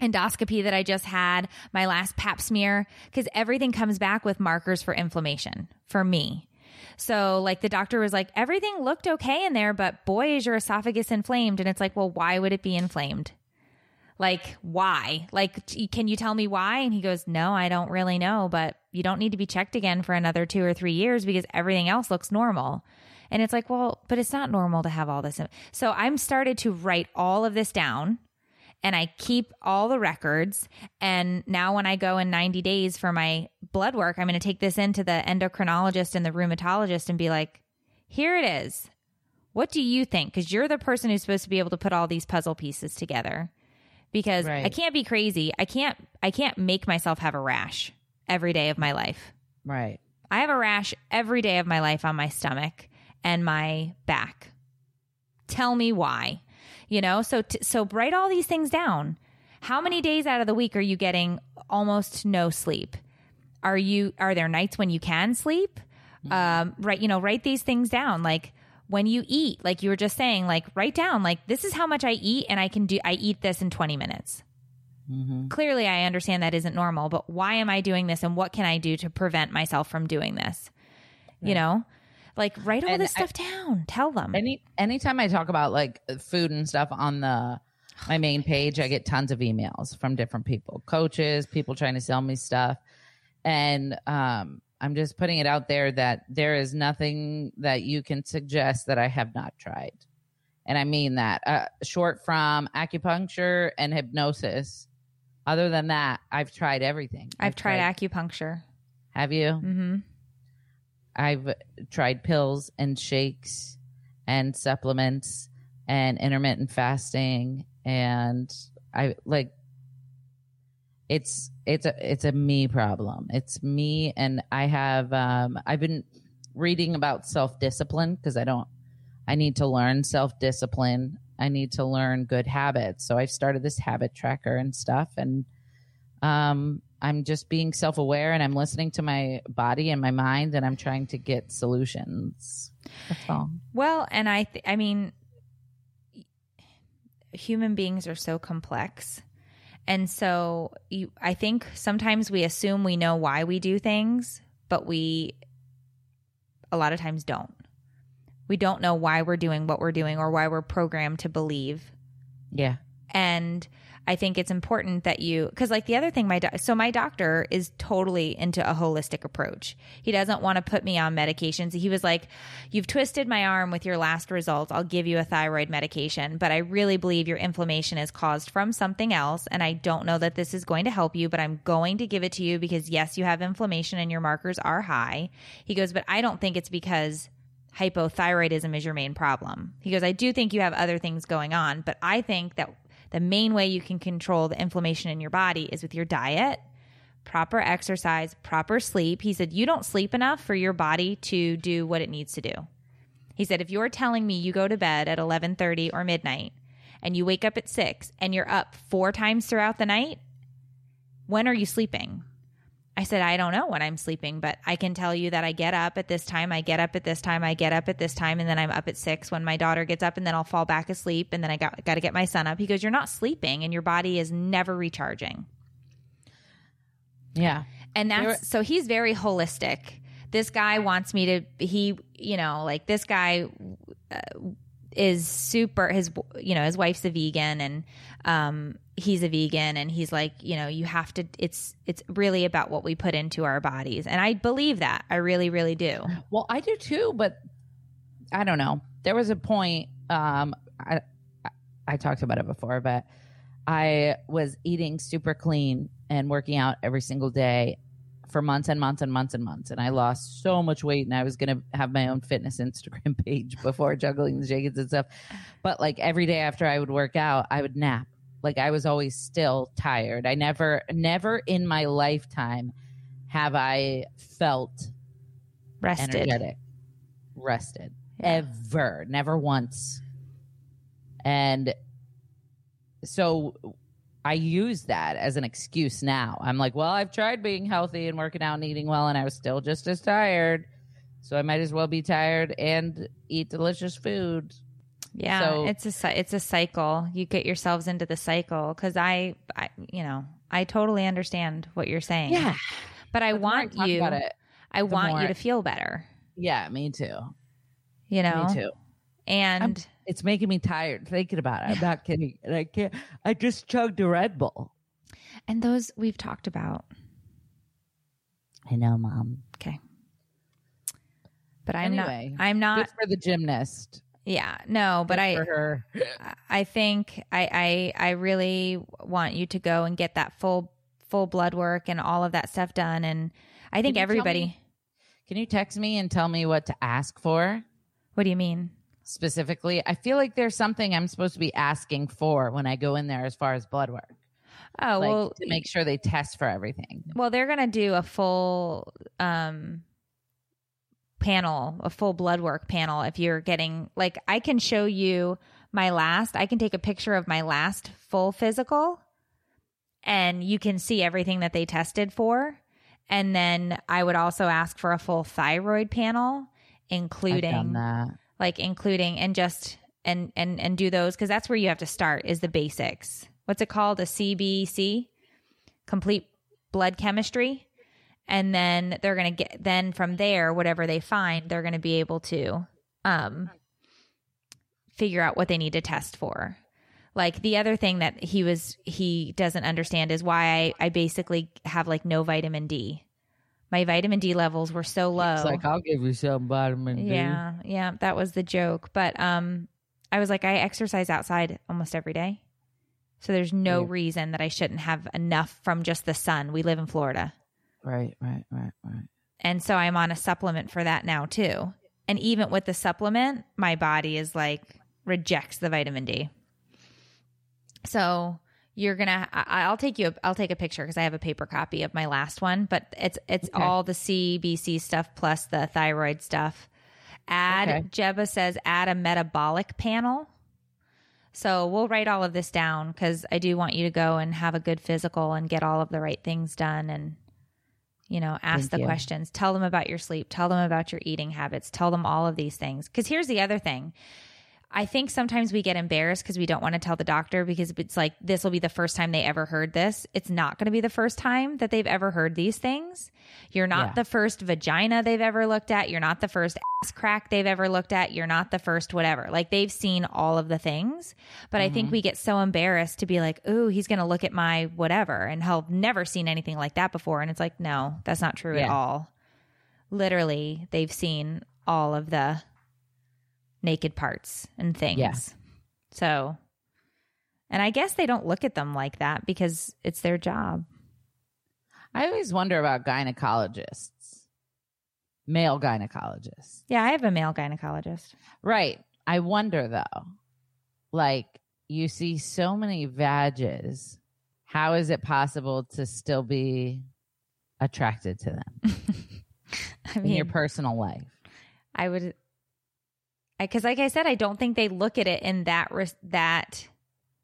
endoscopy that I just had, my last pap smear, because everything comes back with markers for inflammation for me. So, like, the doctor was like, everything looked okay in there, but boy, is your esophagus inflamed. And it's like, well, why would it be inflamed? Like, why? Like, can you tell me why? And he goes, No, I don't really know, but you don't need to be checked again for another two or three years because everything else looks normal. And it's like, well, but it's not normal to have all this. So I'm started to write all of this down and I keep all the records. And now when I go in 90 days for my blood work, I'm going to take this into the endocrinologist and the rheumatologist and be like, here it is. What do you think? Because you're the person who's supposed to be able to put all these puzzle pieces together. Because Right. I can't be crazy. I can't. I can't make myself have a rash every day of my life. Right. I have a rash every day of my life on my stomach and my back. Tell me why. You know, so t- so write all these things down. How many days out of the week are you getting almost no sleep? Are you are there nights when you can sleep? Um, right, you know, write these things down. Like when you eat, like you were just saying, like write down like this is how much I eat and I can do I eat this in 20 minutes. Clearly I understand that isn't normal, but why am I doing this and what can I do to prevent myself from doing this? You know? Like write all And this I- stuff down. Tell them. Any anytime I talk about like food and stuff on the my main page, I get tons of emails from different people, coaches, people trying to sell me stuff, and um, I'm just putting it out there that there is nothing that you can suggest that I have not tried, and I mean that. Uh, short from acupuncture and hypnosis. Other than that, I've tried everything. I've tried acupuncture. Have you? hmm I've tried pills and shakes and supplements and intermittent fasting and I like it's it's a it's a me problem. It's me and I have um I've been reading about self-discipline because I don't I need to learn self-discipline. I need to learn good habits. So I've started this habit tracker and stuff and um I'm just being self-aware and I'm listening to my body and my mind and I'm trying to get solutions. That's all. Well, and I, th- I mean, human beings are so complex. And so you, I think sometimes we assume we know why we do things, but we a lot of times don't. We don't know why we're doing what we're doing or why we're programmed to believe Yeah. and I think it's important that you because like the other thing my doc so my doctor is totally into a holistic approach. He doesn't want to put me on medications. He was like, "You've twisted my arm with your last results. I'll give you a thyroid medication, but I really believe your inflammation is caused from something else and I don't know that this is going to help you, but I'm going to give it to you because yes, you have inflammation and your markers are high." He goes, "But I don't think it's because hypothyroidism is your main problem. He goes, I do think you have other things going on, but I think that the main way you can control the inflammation in your body is with your diet, proper exercise, proper sleep. He said, You don't sleep enough for your body to do what it needs to do. He said, if you're telling me you go to bed at 11:30 or midnight and you wake up at 6 and you're up four times throughout the night, when are you sleeping? I said, I don't know when I'm sleeping, but I can tell you that I get up at this time, I get up at this time, I get up at this time, and then I'm up at six when my daughter gets up, and then I'll fall back asleep, and then I got, got to get my son up. He goes, You're not sleeping, and your body is never recharging. Yeah. And that's You're- so he's very holistic. This guy wants me to, he, you know, like this guy uh, is super, his, you know, his wife's a vegan and, um, he's a vegan and he's like, you know, you have to, it's, it's really about what we put into our bodies. And I believe that. I really, really do. Well, I do too, but I don't know. There was a point. Um, I I- talked about it before, but I was eating super clean and working out every single day for months and months and months and months, and I lost so much weight. And I was gonna have my own fitness Instagram page before juggling the shakes and stuff. But like every day after I would work out, I would nap. Like I was always still tired. I never, never in my lifetime have I felt Rested. energetic, rested, Yeah. ever, never once. And so I use that as an excuse now. I'm like, well, I've tried being healthy and working out and eating well, and I was still just as tired. So I might as well be tired and eat delicious food. Yeah, So- it's a it's a cycle. You get yourselves into the cycle because I, I, you know, I totally understand what you're saying. Yeah, but I want talk you. it. I want more- you to feel better. Yeah, me too. You know, Me too. and It's making me tired thinking about it. I'm not kidding. And I can't. I just chugged a Red Bull. And those we've talked about. I know, mom. Okay. But I'm Anyway, not I'm not Good for the gymnast. Yeah, no, but Good I. I think I, I I really want you to go and get that full full blood work and all of that stuff done and I think Can everybody me- Can you text me and tell me what to ask for What do you mean? specifically? I feel like there's something I'm supposed to be asking for when I go in there as far as blood work, Oh, like well to make sure they test for everything. well they're going to do a full um panel, a full blood work panel if you're getting like I can show you my last, I can take a picture of my last full physical and you can see everything that they tested for. And then I would also ask for a full thyroid panel, including that. like including and just and and and do those because that's where you have to start is the basics. What's it called? A CBC, complete blood chemistry, and then they're gonna get then from there whatever they find they're gonna be able to um figure out what they need to test for. Like the other thing that he was he doesn't understand is why I, I basically have like no vitamin D. My vitamin D levels were so low. It's like I'll give you some vitamin D. Yeah, yeah, that was the joke. But um I was like I exercise outside almost every day. So there's no Yeah. reason that I shouldn't have enough from just the sun. We live in Florida. Right, right, right, right. And so I'm on a supplement for that now too. And even with the supplement, my body is like rejects the vitamin D. So you're gonna i'll take you i'll take a picture because i have a paper copy of my last one but it's it's Okay. all the cbc stuff plus the thyroid stuff add Okay. jeba says add a metabolic panel so we'll write all of this down because i do want you to go and have a good physical and get all of the right things done and you know ask Thank the you. questions. Tell them about your sleep. Tell them about your eating habits. Tell them all of these things. Because here's the other thing I think sometimes we get embarrassed because we don't want to tell the doctor because it's like this will be the first time they ever heard this. It's not going to be the first time that they've ever heard these things. You're not Yeah. the first vagina they've ever looked at. You're not the first ass crack they've ever looked at. You're not the first whatever. Like they've seen all of the things. But I think mm-hmm. we get so embarrassed to be like, ooh, he's going to look at my whatever and he'll never seen anything like that before. And it's like, no, that's not true at all. Literally, they've seen all of the naked parts and things. Yeah. So, and I guess they don't look at them like that because it's their job. I always wonder about gynecologists, male gynecologists. Yeah, I have a male gynecologist. Right. I wonder though, like you see so many vages. How is it possible to still be attracted to them I in your personal life? I would, because like I said, I don't think they look at it in that res- that.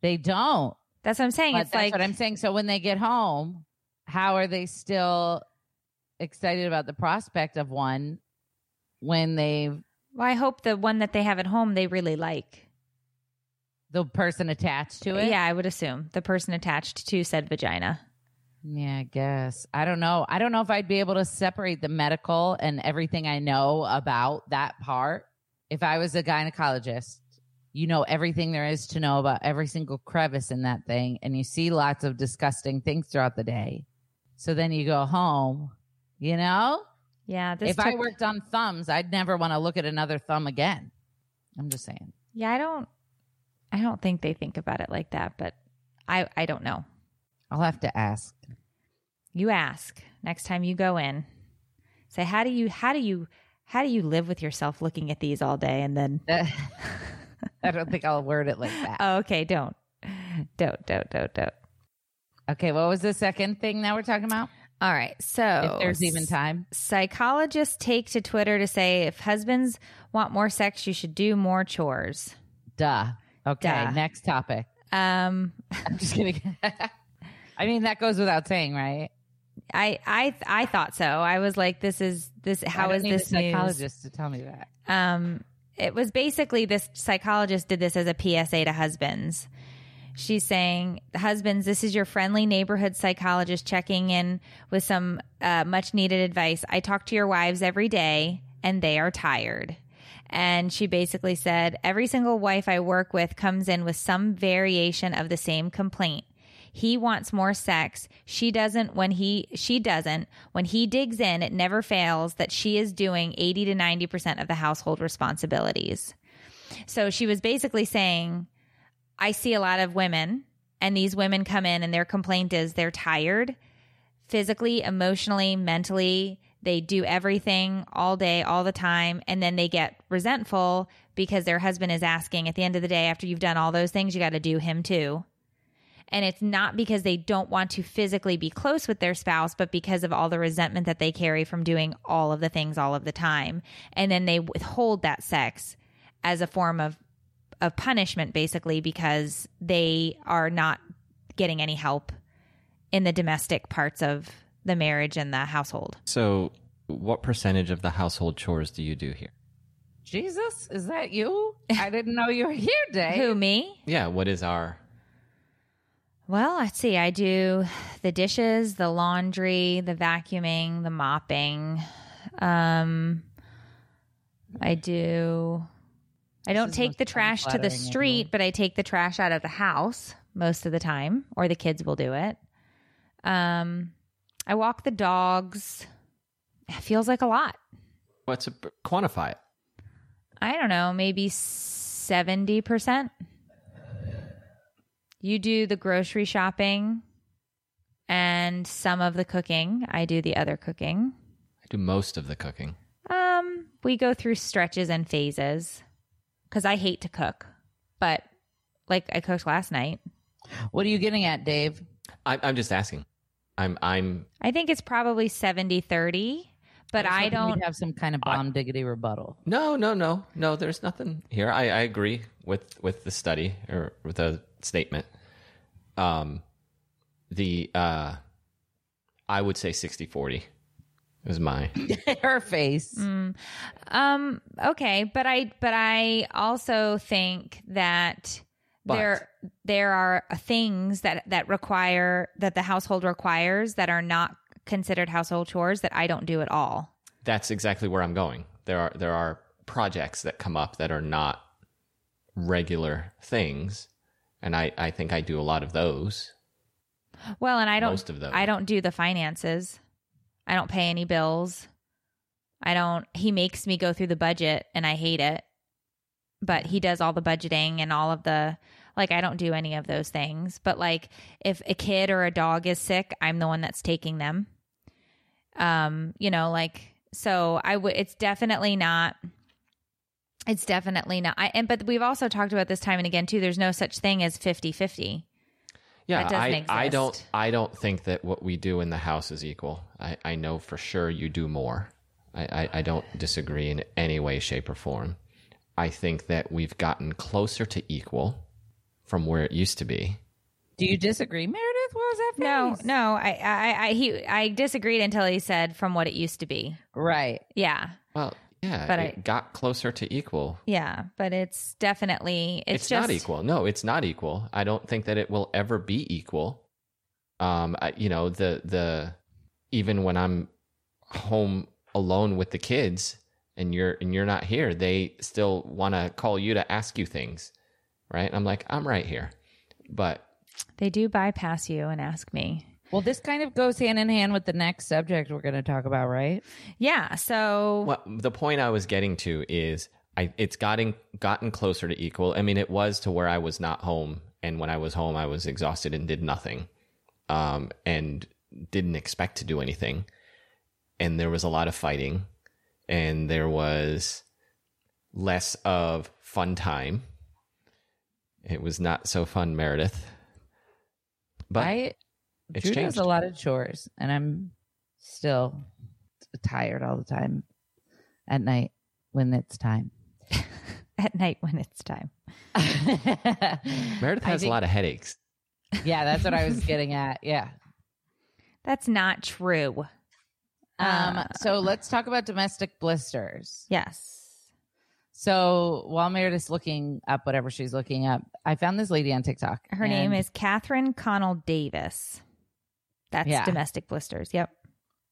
They don't. That's what I'm saying. But it's that's like what I'm saying. So when they get home, how are they still excited about the prospect of one when they've well, I hope the one that they have at home they really like. the person attached to it? Yeah, I would assume the person attached to said vagina. Yeah, I guess. I don't know. I don't know if I'd be able to separate the medical and everything I know about that part. If I was a gynecologist, you know everything there is to know about every single crevice in that thing, and you see lots of disgusting things throughout the day. So then you go home, you know? Yeah, this if I worked on thumbs, I'd never want to look at another thumb again. I'm just saying. Yeah, I don't I don't think they think about it like that, but I I don't know. I'll have to ask. You ask next time you go in. Say how do you how do you how do you live with yourself looking at these all day and then I don't think I'll word it like that. Oh, okay, don't. Don't don't don't don't. Okay, what was the second thing that we're talking about? All right. So If there's even time. psychologists take to Twitter to say if husbands want more sex, you should do more chores. Duh. Okay, Duh. next topic. Um I'm just kidding. I mean, that goes without saying, right? I I I thought so. I was like this is this how is need this a news? psychologist to tell me that? um it was basically this psychologist did this as a PSA to husbands. She's saying, husbands, this is your friendly neighborhood psychologist checking in with some uh, much needed advice. I talk to your wives every day and they are tired. And she basically said, Every single wife I work with comes in with some variation of the same complaint. He wants more sex. She doesn't when he, she doesn't. When he digs in, it never fails that she is doing 80 to 90% of the household responsibilities. So she was basically saying, I see a lot of women, and these women come in, and their complaint is they're tired physically, emotionally, mentally. They do everything all day, all the time, and then they get resentful because their husband is asking at the end of the day, after you've done all those things, you got to do him too. And it's not because they don't want to physically be close with their spouse, but because of all the resentment that they carry from doing all of the things all of the time. And then they withhold that sex as a form of of punishment basically because they are not getting any help in the domestic parts of the marriage and the household. So, what percentage of the household chores do you do here? Jesus, is that you? I didn't know you were here, Dave. Who me? Yeah, what is our Well, let's see. I do the dishes, the laundry, the vacuuming, the mopping. Um I do I don't take the trash to the street, but I take the trash out of the house most of the time, or the kids will do it. Um I walk the dogs. It feels like a lot. what's a, quantify it? I don't know, maybe 70%. You do the grocery shopping and some of the cooking. I do the other cooking. I do most of the cooking. Um, we go through stretches and phases cuz I hate to cook. But like I cooked last night. What are you getting at, Dave? I, I'm just asking. I'm I'm I think it's probably 70/30, but was I don't have some kind of bomb diggity rebuttal. no no no no. There's nothing here. I, I agree with with the study or with the statement. Um, the uh, I would say 60-40 is my Her face. Um okay, but I but I also think that But- there there are things that that require that the household requires that are not considered household chores that I don't do at all. that's exactly where I'm going. There are there are projects that come up that are not regular things, and I I think I do a lot of those. Well, and I don't Most of those. I don't do the finances. I don't pay any bills. I don't he makes me go through the budget and I hate it. But he does all the budgeting and all of the like I don't do any of those things. But like if a kid or a dog is sick, I'm the one that's taking them. Um, you know, like so I would it's definitely not it's definitely not. I, and but we've also talked about this time and again too. There's no such thing as 50-50. Yeah, That doesn't I, I don't. I don't think that what we do in the house is equal. I, I know for sure you do more. I, I, I don't disagree in any way, shape, or form. I think that we've gotten closer to equal from where it used to be. Do you disagree, Meredith? What was that? No, no, I, I, I, he, I disagreed until he said from what it used to be. Right. Yeah, Well, yeah, But it I- got closer to equal. yeah, but it's definitely it's, It's, just not equal. No, it's not equal. I don't think that it will ever be equal. Um, I, you know, the the even when I'm home alone with the kids and you're and you're not here, they still want to call you to ask you things, right? I'm like, I'm right here, but They do bypass you and ask me. Well, this kind of goes hand in hand with the next subject we're going to talk about, right? Yeah, so What the point I was getting to is I it's gotten gotten closer to equal. I mean, it was to where I was not home, and when I was home, I was exhausted and did nothing, um, and didn't expect to do anything. And there was a lot of fighting, and there was less of fun time. It was not so fun, Meredith. But I it's Drew changed. does a lot of chores, and I'm still tired all the time at night when it's time. at night when it's time. Meredith I has a lot of headaches. yeah, that's what I was getting at. Yeah. That's not true. Um, Uh, so let's talk about domestic blisters. Yes. So while Meredith's looking up whatever she's looking up, I found this lady on TikTok. Her name is Catherine Connell Davis. That's Yeah. domestic blisters. Yep.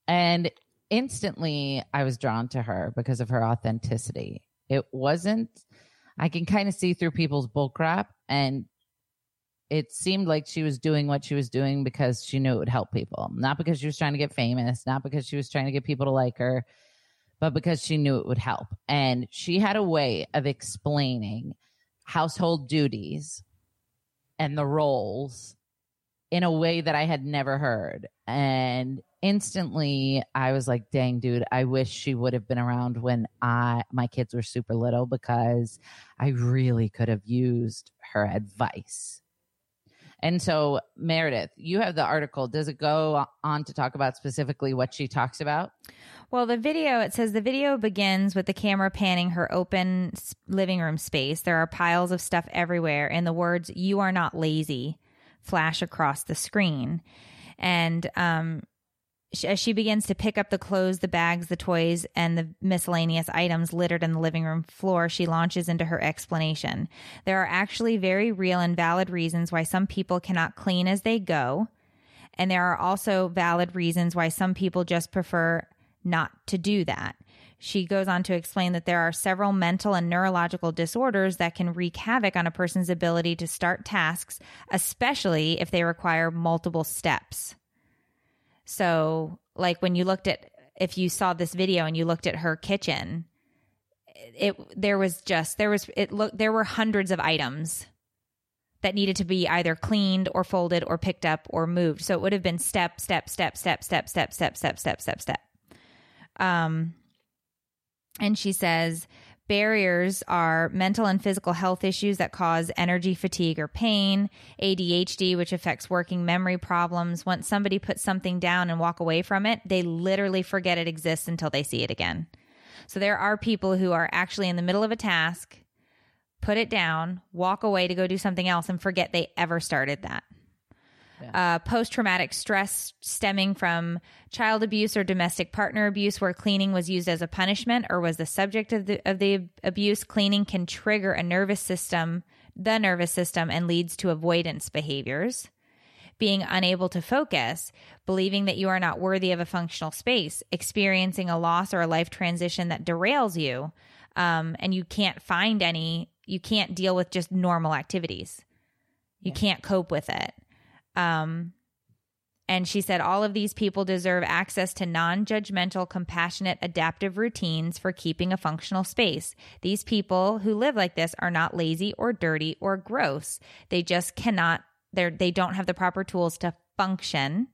and instantly I was drawn to her because of her authenticity. It wasn't, I can kind of see through people's bullcrap. And it seemed like she was doing what she was doing because she knew it would help people, not because she was trying to get famous, not because she was trying to get people to like her, but because she knew it would help. And she had a way of explaining household duties and the roles in a way that I had never heard. And instantly I was like, dang, dude, I wish she would have been around when I my kids were super little because I really could have used her advice. And so, Meredith, you have the article. Does it go on to talk about specifically what she talks about? Well, the video, it says the video begins with the camera panning her open living room space. There are piles of stuff everywhere, and the words, You are not lazy, flash across the screen. And um, as she begins to pick up the clothes, the bags, the toys, and the miscellaneous items littered in the living room floor, she launches into her explanation. There are actually very real and valid reasons why some people cannot clean as they go. And there are also valid reasons why some people just prefer not to do that. She goes on to explain that there are several mental and neurological disorders that can wreak havoc on a person's ability to start tasks, especially if they require multiple steps. So, like when you looked at, if you saw this video and you looked at her kitchen, it there was just there was it look there were hundreds of items that needed to be either cleaned or folded or picked up or moved. So it would have been step, step, step, step, step, step, step, step, step, step, step. Um, and she says Barriers are mental and physical health issues that cause energy fatigue or pain, ADHD, which affects working memory problems. Once somebody puts something down and walk away from it, they literally forget it exists until they see it again. So there are people who are actually in the middle of a task, put it down, walk away to go do something else, and forget they ever started that yeah. uh, post traumatic stress stemming from child abuse or domestic partner abuse, where cleaning was used as a punishment or was the subject of the, of the abuse. Cleaning can trigger a nervous system, the nervous system, and leads to avoidance behaviors. Being unable to focus, believing that you are not worthy of a functional space, experiencing a loss or a life transition that derails you, um, and you can't find any, you can't deal with just normal activities. You yeah. can't cope with it. Um, and she said, all of these people deserve access to non judgmental, compassionate, adaptive routines for keeping a functional space. These people who live like this are not lazy or dirty or gross. They just cannot, they're, they don't have the proper tools to function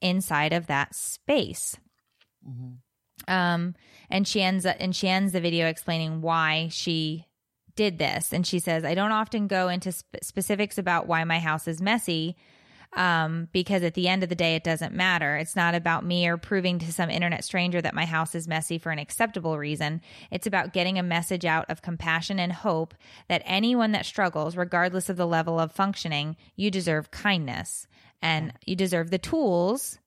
inside of that space. Mm-hmm. Um, and she ends and she ends the video explaining why she did this. And she says, I don't often go into sp- specifics about why my house is messy um, because at the end of the day, it doesn't matter. It's not about me or proving to some internet stranger that my house is messy for an acceptable reason. It's about getting a message out of compassion and hope that anyone that struggles, regardless of the level of functioning, you deserve kindness and you deserve the tools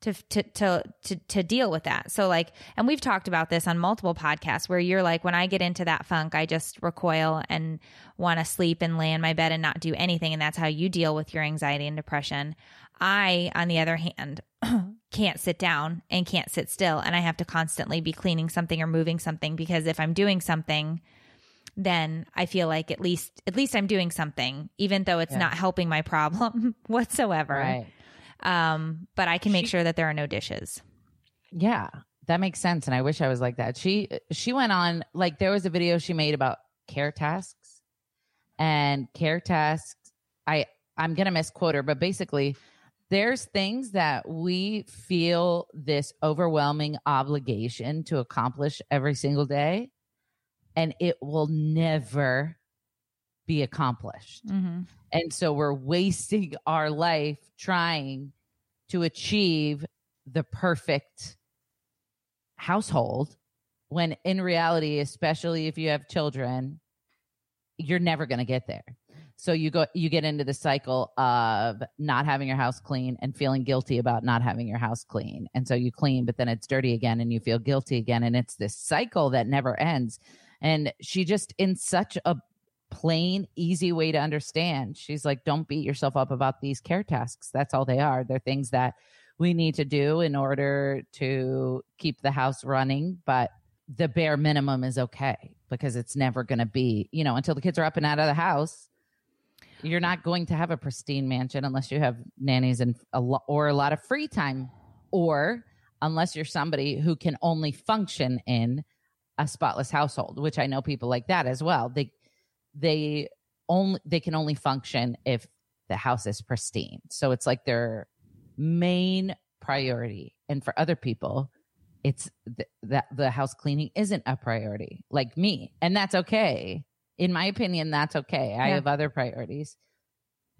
to, to to to to deal with that. So like and we've talked about this on multiple podcasts where you're like when I get into that funk I just recoil and want to sleep and lay in my bed and not do anything and that's how you deal with your anxiety and depression. I on the other hand can't sit down and can't sit still and I have to constantly be cleaning something or moving something because if I'm doing something then I feel like at least at least I'm doing something even though it's yeah. not helping my problem whatsoever. Right. Um, but I can make she, sure that there are no dishes. Yeah, that makes sense. And I wish I was like that. She she went on like there was a video she made about care tasks and care tasks. I I'm gonna misquote her, but basically there's things that we feel this overwhelming obligation to accomplish every single day and it will never be accomplished. Mm-hmm. And so we're wasting our life trying to achieve the perfect household when in reality, especially if you have children, you're never going to get there. So you go, you get into the cycle of not having your house clean and feeling guilty about not having your house clean. And so you clean, but then it's dirty again and you feel guilty again. And it's this cycle that never ends. And she just, in such a plain, easy way to understand. She's like, don't beat yourself up about these care tasks. That's all they are. They're things that we need to do in order to keep the house running. But the bare minimum is okay because it's never going to be, you know, until the kids are up and out of the house. You're not going to have a pristine mansion unless you have nannies and a lo- or a lot of free time, or unless you're somebody who can only function in a spotless household, which I know people like that as well. They they only they can only function if the house is pristine. So it's like their main priority. And for other people, it's th- that the house cleaning isn't a priority, like me, and that's okay. In my opinion, that's okay. I Yeah. have other priorities,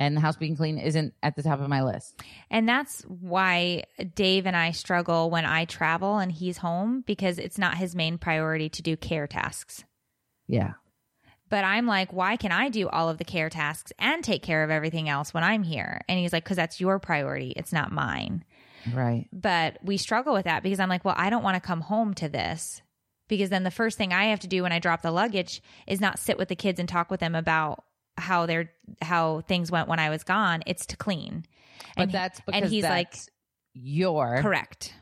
and the house being clean isn't at the top of my list. And that's why Dave and I struggle when I travel and he's home because it's not his main priority to do care tasks. Yeah, But I'm like, why can I do all of the care tasks and take care of everything else when I'm here? And he's like, because that's your priority. It's not mine. right. But we struggle with that because I'm like, well, I don't want to come home to this because then the first thing I have to do when I drop the luggage is not sit with the kids and talk with them about how their how things went when I was gone. It's to clean. But And he- that's because and he's like, that's your correct.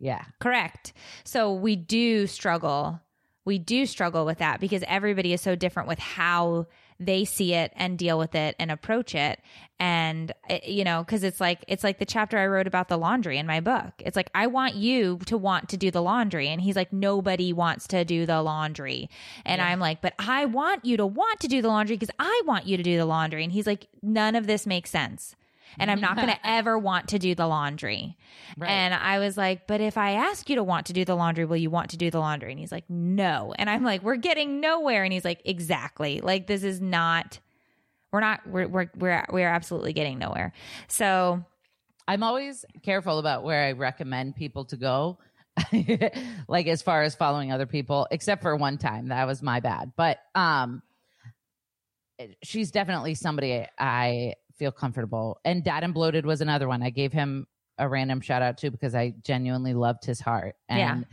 Yeah, Correct. So we do struggle. We do struggle with that because everybody is so different with how they see it and deal with it and approach it. And eh, you know, cuz it's like it's like the chapter I wrote about the laundry in my book. It's like I want you to want to do the laundry and he's like nobody wants to do the laundry. And I'm like, "But I want you to want to do the laundry because I want you to do the laundry." And he's like, "None of this makes sense." And I'm not going to ever want to do the laundry. Right. And I was like, but if I ask you to want to do the laundry, will you want to do the laundry? And he's like, no. And I'm like, we're getting nowhere. And he's like, exactly. Like this is not. We're not. We're we're we're we're absolutely getting nowhere. So I'm always careful about where I recommend people to go. like as far as following other people, except for one time. That was my bad. But um she's definitely somebody I feel comfortable. And Dad and Bloated was another one. I gave him a random shout out to because I genuinely loved his heart. Yeah. And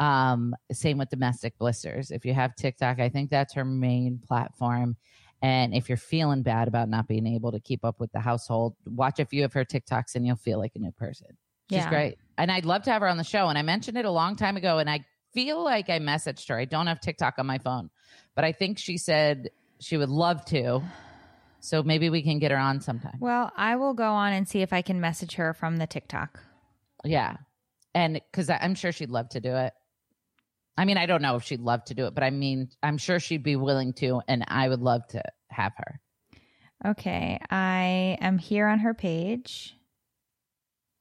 um same with domestic blisters. If you have TikTok, I think that's her main platform. And if you're feeling bad about not being able to keep up with the household, watch a few of her TikToks and you'll feel like a new person. She's Yeah. great. And I'd love to have her on the show. And I mentioned it a long time ago and I feel like I messaged her. I don't have TikTok on my phone, but I think she said she would love to. So maybe we can get her on sometime. well, I will go on and see if I can message her from the TikTok. Yeah. And because I'm sure she'd love to do it. I mean, I don't know if she'd love to do it, but I mean, I'm sure she'd be willing to. And I would love to have her. Okay, I am here on her page.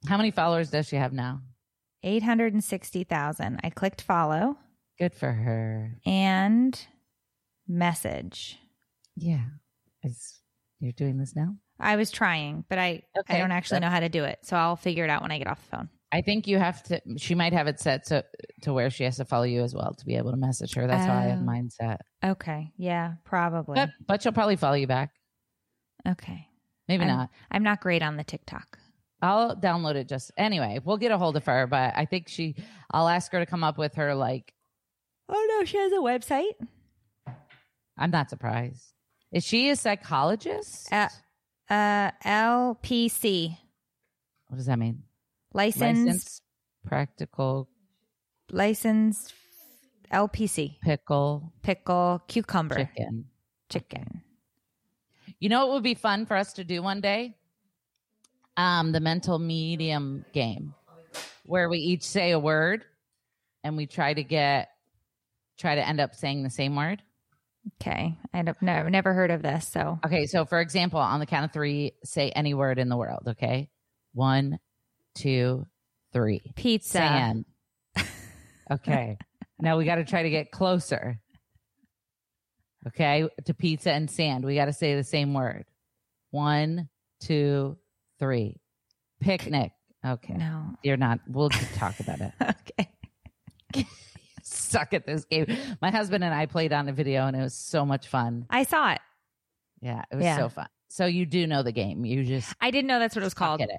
How many followers does she have now? Eight hundred and sixty thousand. I clicked follow Good for her. and message. Yeah. Is you're doing this now? I was trying, but I I don't actually know how to do it. So I'll figure it out when I get off the phone. I think you have to. She might have it set to to where she has to follow you as well to be able to message her. That's how I have Oh. mine set. Okay. Yeah, probably. But but she'll probably follow you back. okay. Maybe I'm- not. I'm not great on the TikTok. I'll download it just anyway. We'll get a hold of her, but I think she. I'll ask her to come up with her like. Oh no, she has a website. I'm not surprised. Is she a psychologist? Uh, uh LPC. what does that mean? Licensed Licensed practical licensed LPC. pickle Pickle cucumber chicken. chicken. You know what would be fun for us to do one day? Um, the mental medium game, where we each say a word, and we try to get try to end up saying the same word. Okay. I don't know. never heard of this. So Okay, so for example, on the count of three, say any word in the world. Okay, one, two, three. pizza. Sand. Okay, now we got to try to get closer. Okay, to pizza and sand, we got to say the same word. One, two, three. Picnic. Okay, No. you're not. We'll talk about it. Okay. Suck at this game. My husband and I played on a video, and it was so much fun. I saw it. Yeah, it was Yeah. so fun. So you do know the game. You just I didn't know that's what it was called. it.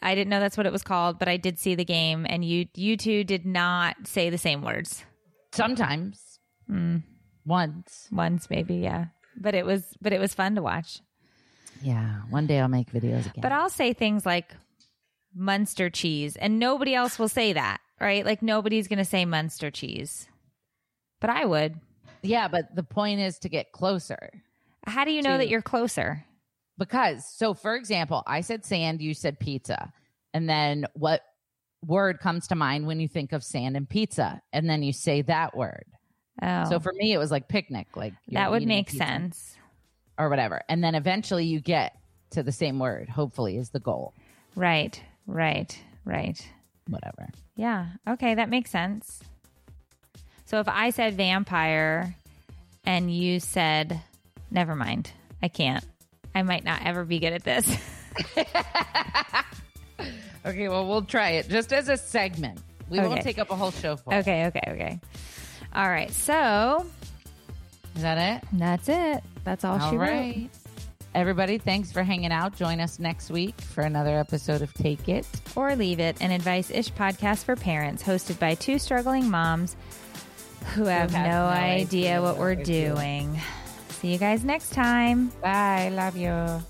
I didn't know that's what it was called, but I did see the game and you you two did not say the same words. Sometimes, Mm, once. once maybe, yeah. But it was but it was fun to watch. Yeah, one day I'll make videos again. But I'll say things like Munster cheese and nobody else will say that, right? Like nobody's going to say Munster cheese. but I would. Yeah, but the point is to get closer. How do you know To- that you're closer? Because, so for example, I said sand, you said pizza. And then what word comes to mind when you think of sand and pizza? And then you say that word. Oh, So for me, it was like picnic, like that would make sense. or whatever. And then eventually you get to the same word, hopefully, is the goal. Right, right, right. Whatever. Yeah. Okay, that makes sense. So if I said vampire and you said, never mind, I can't. I might not ever be good at this. Okay, well, we'll try it just as a segment. We Okay. won't take up a whole show for it. okay, okay, okay. All right. So Is that it? that's it. That's all, All she wrote. Everybody, thanks for hanging out. Join us next week for another episode of Take It. Or Leave It, an advice ish podcast for parents hosted by two struggling moms who have have no, no idea idea what we're doing. doing. See you guys next time. Bye. Love you.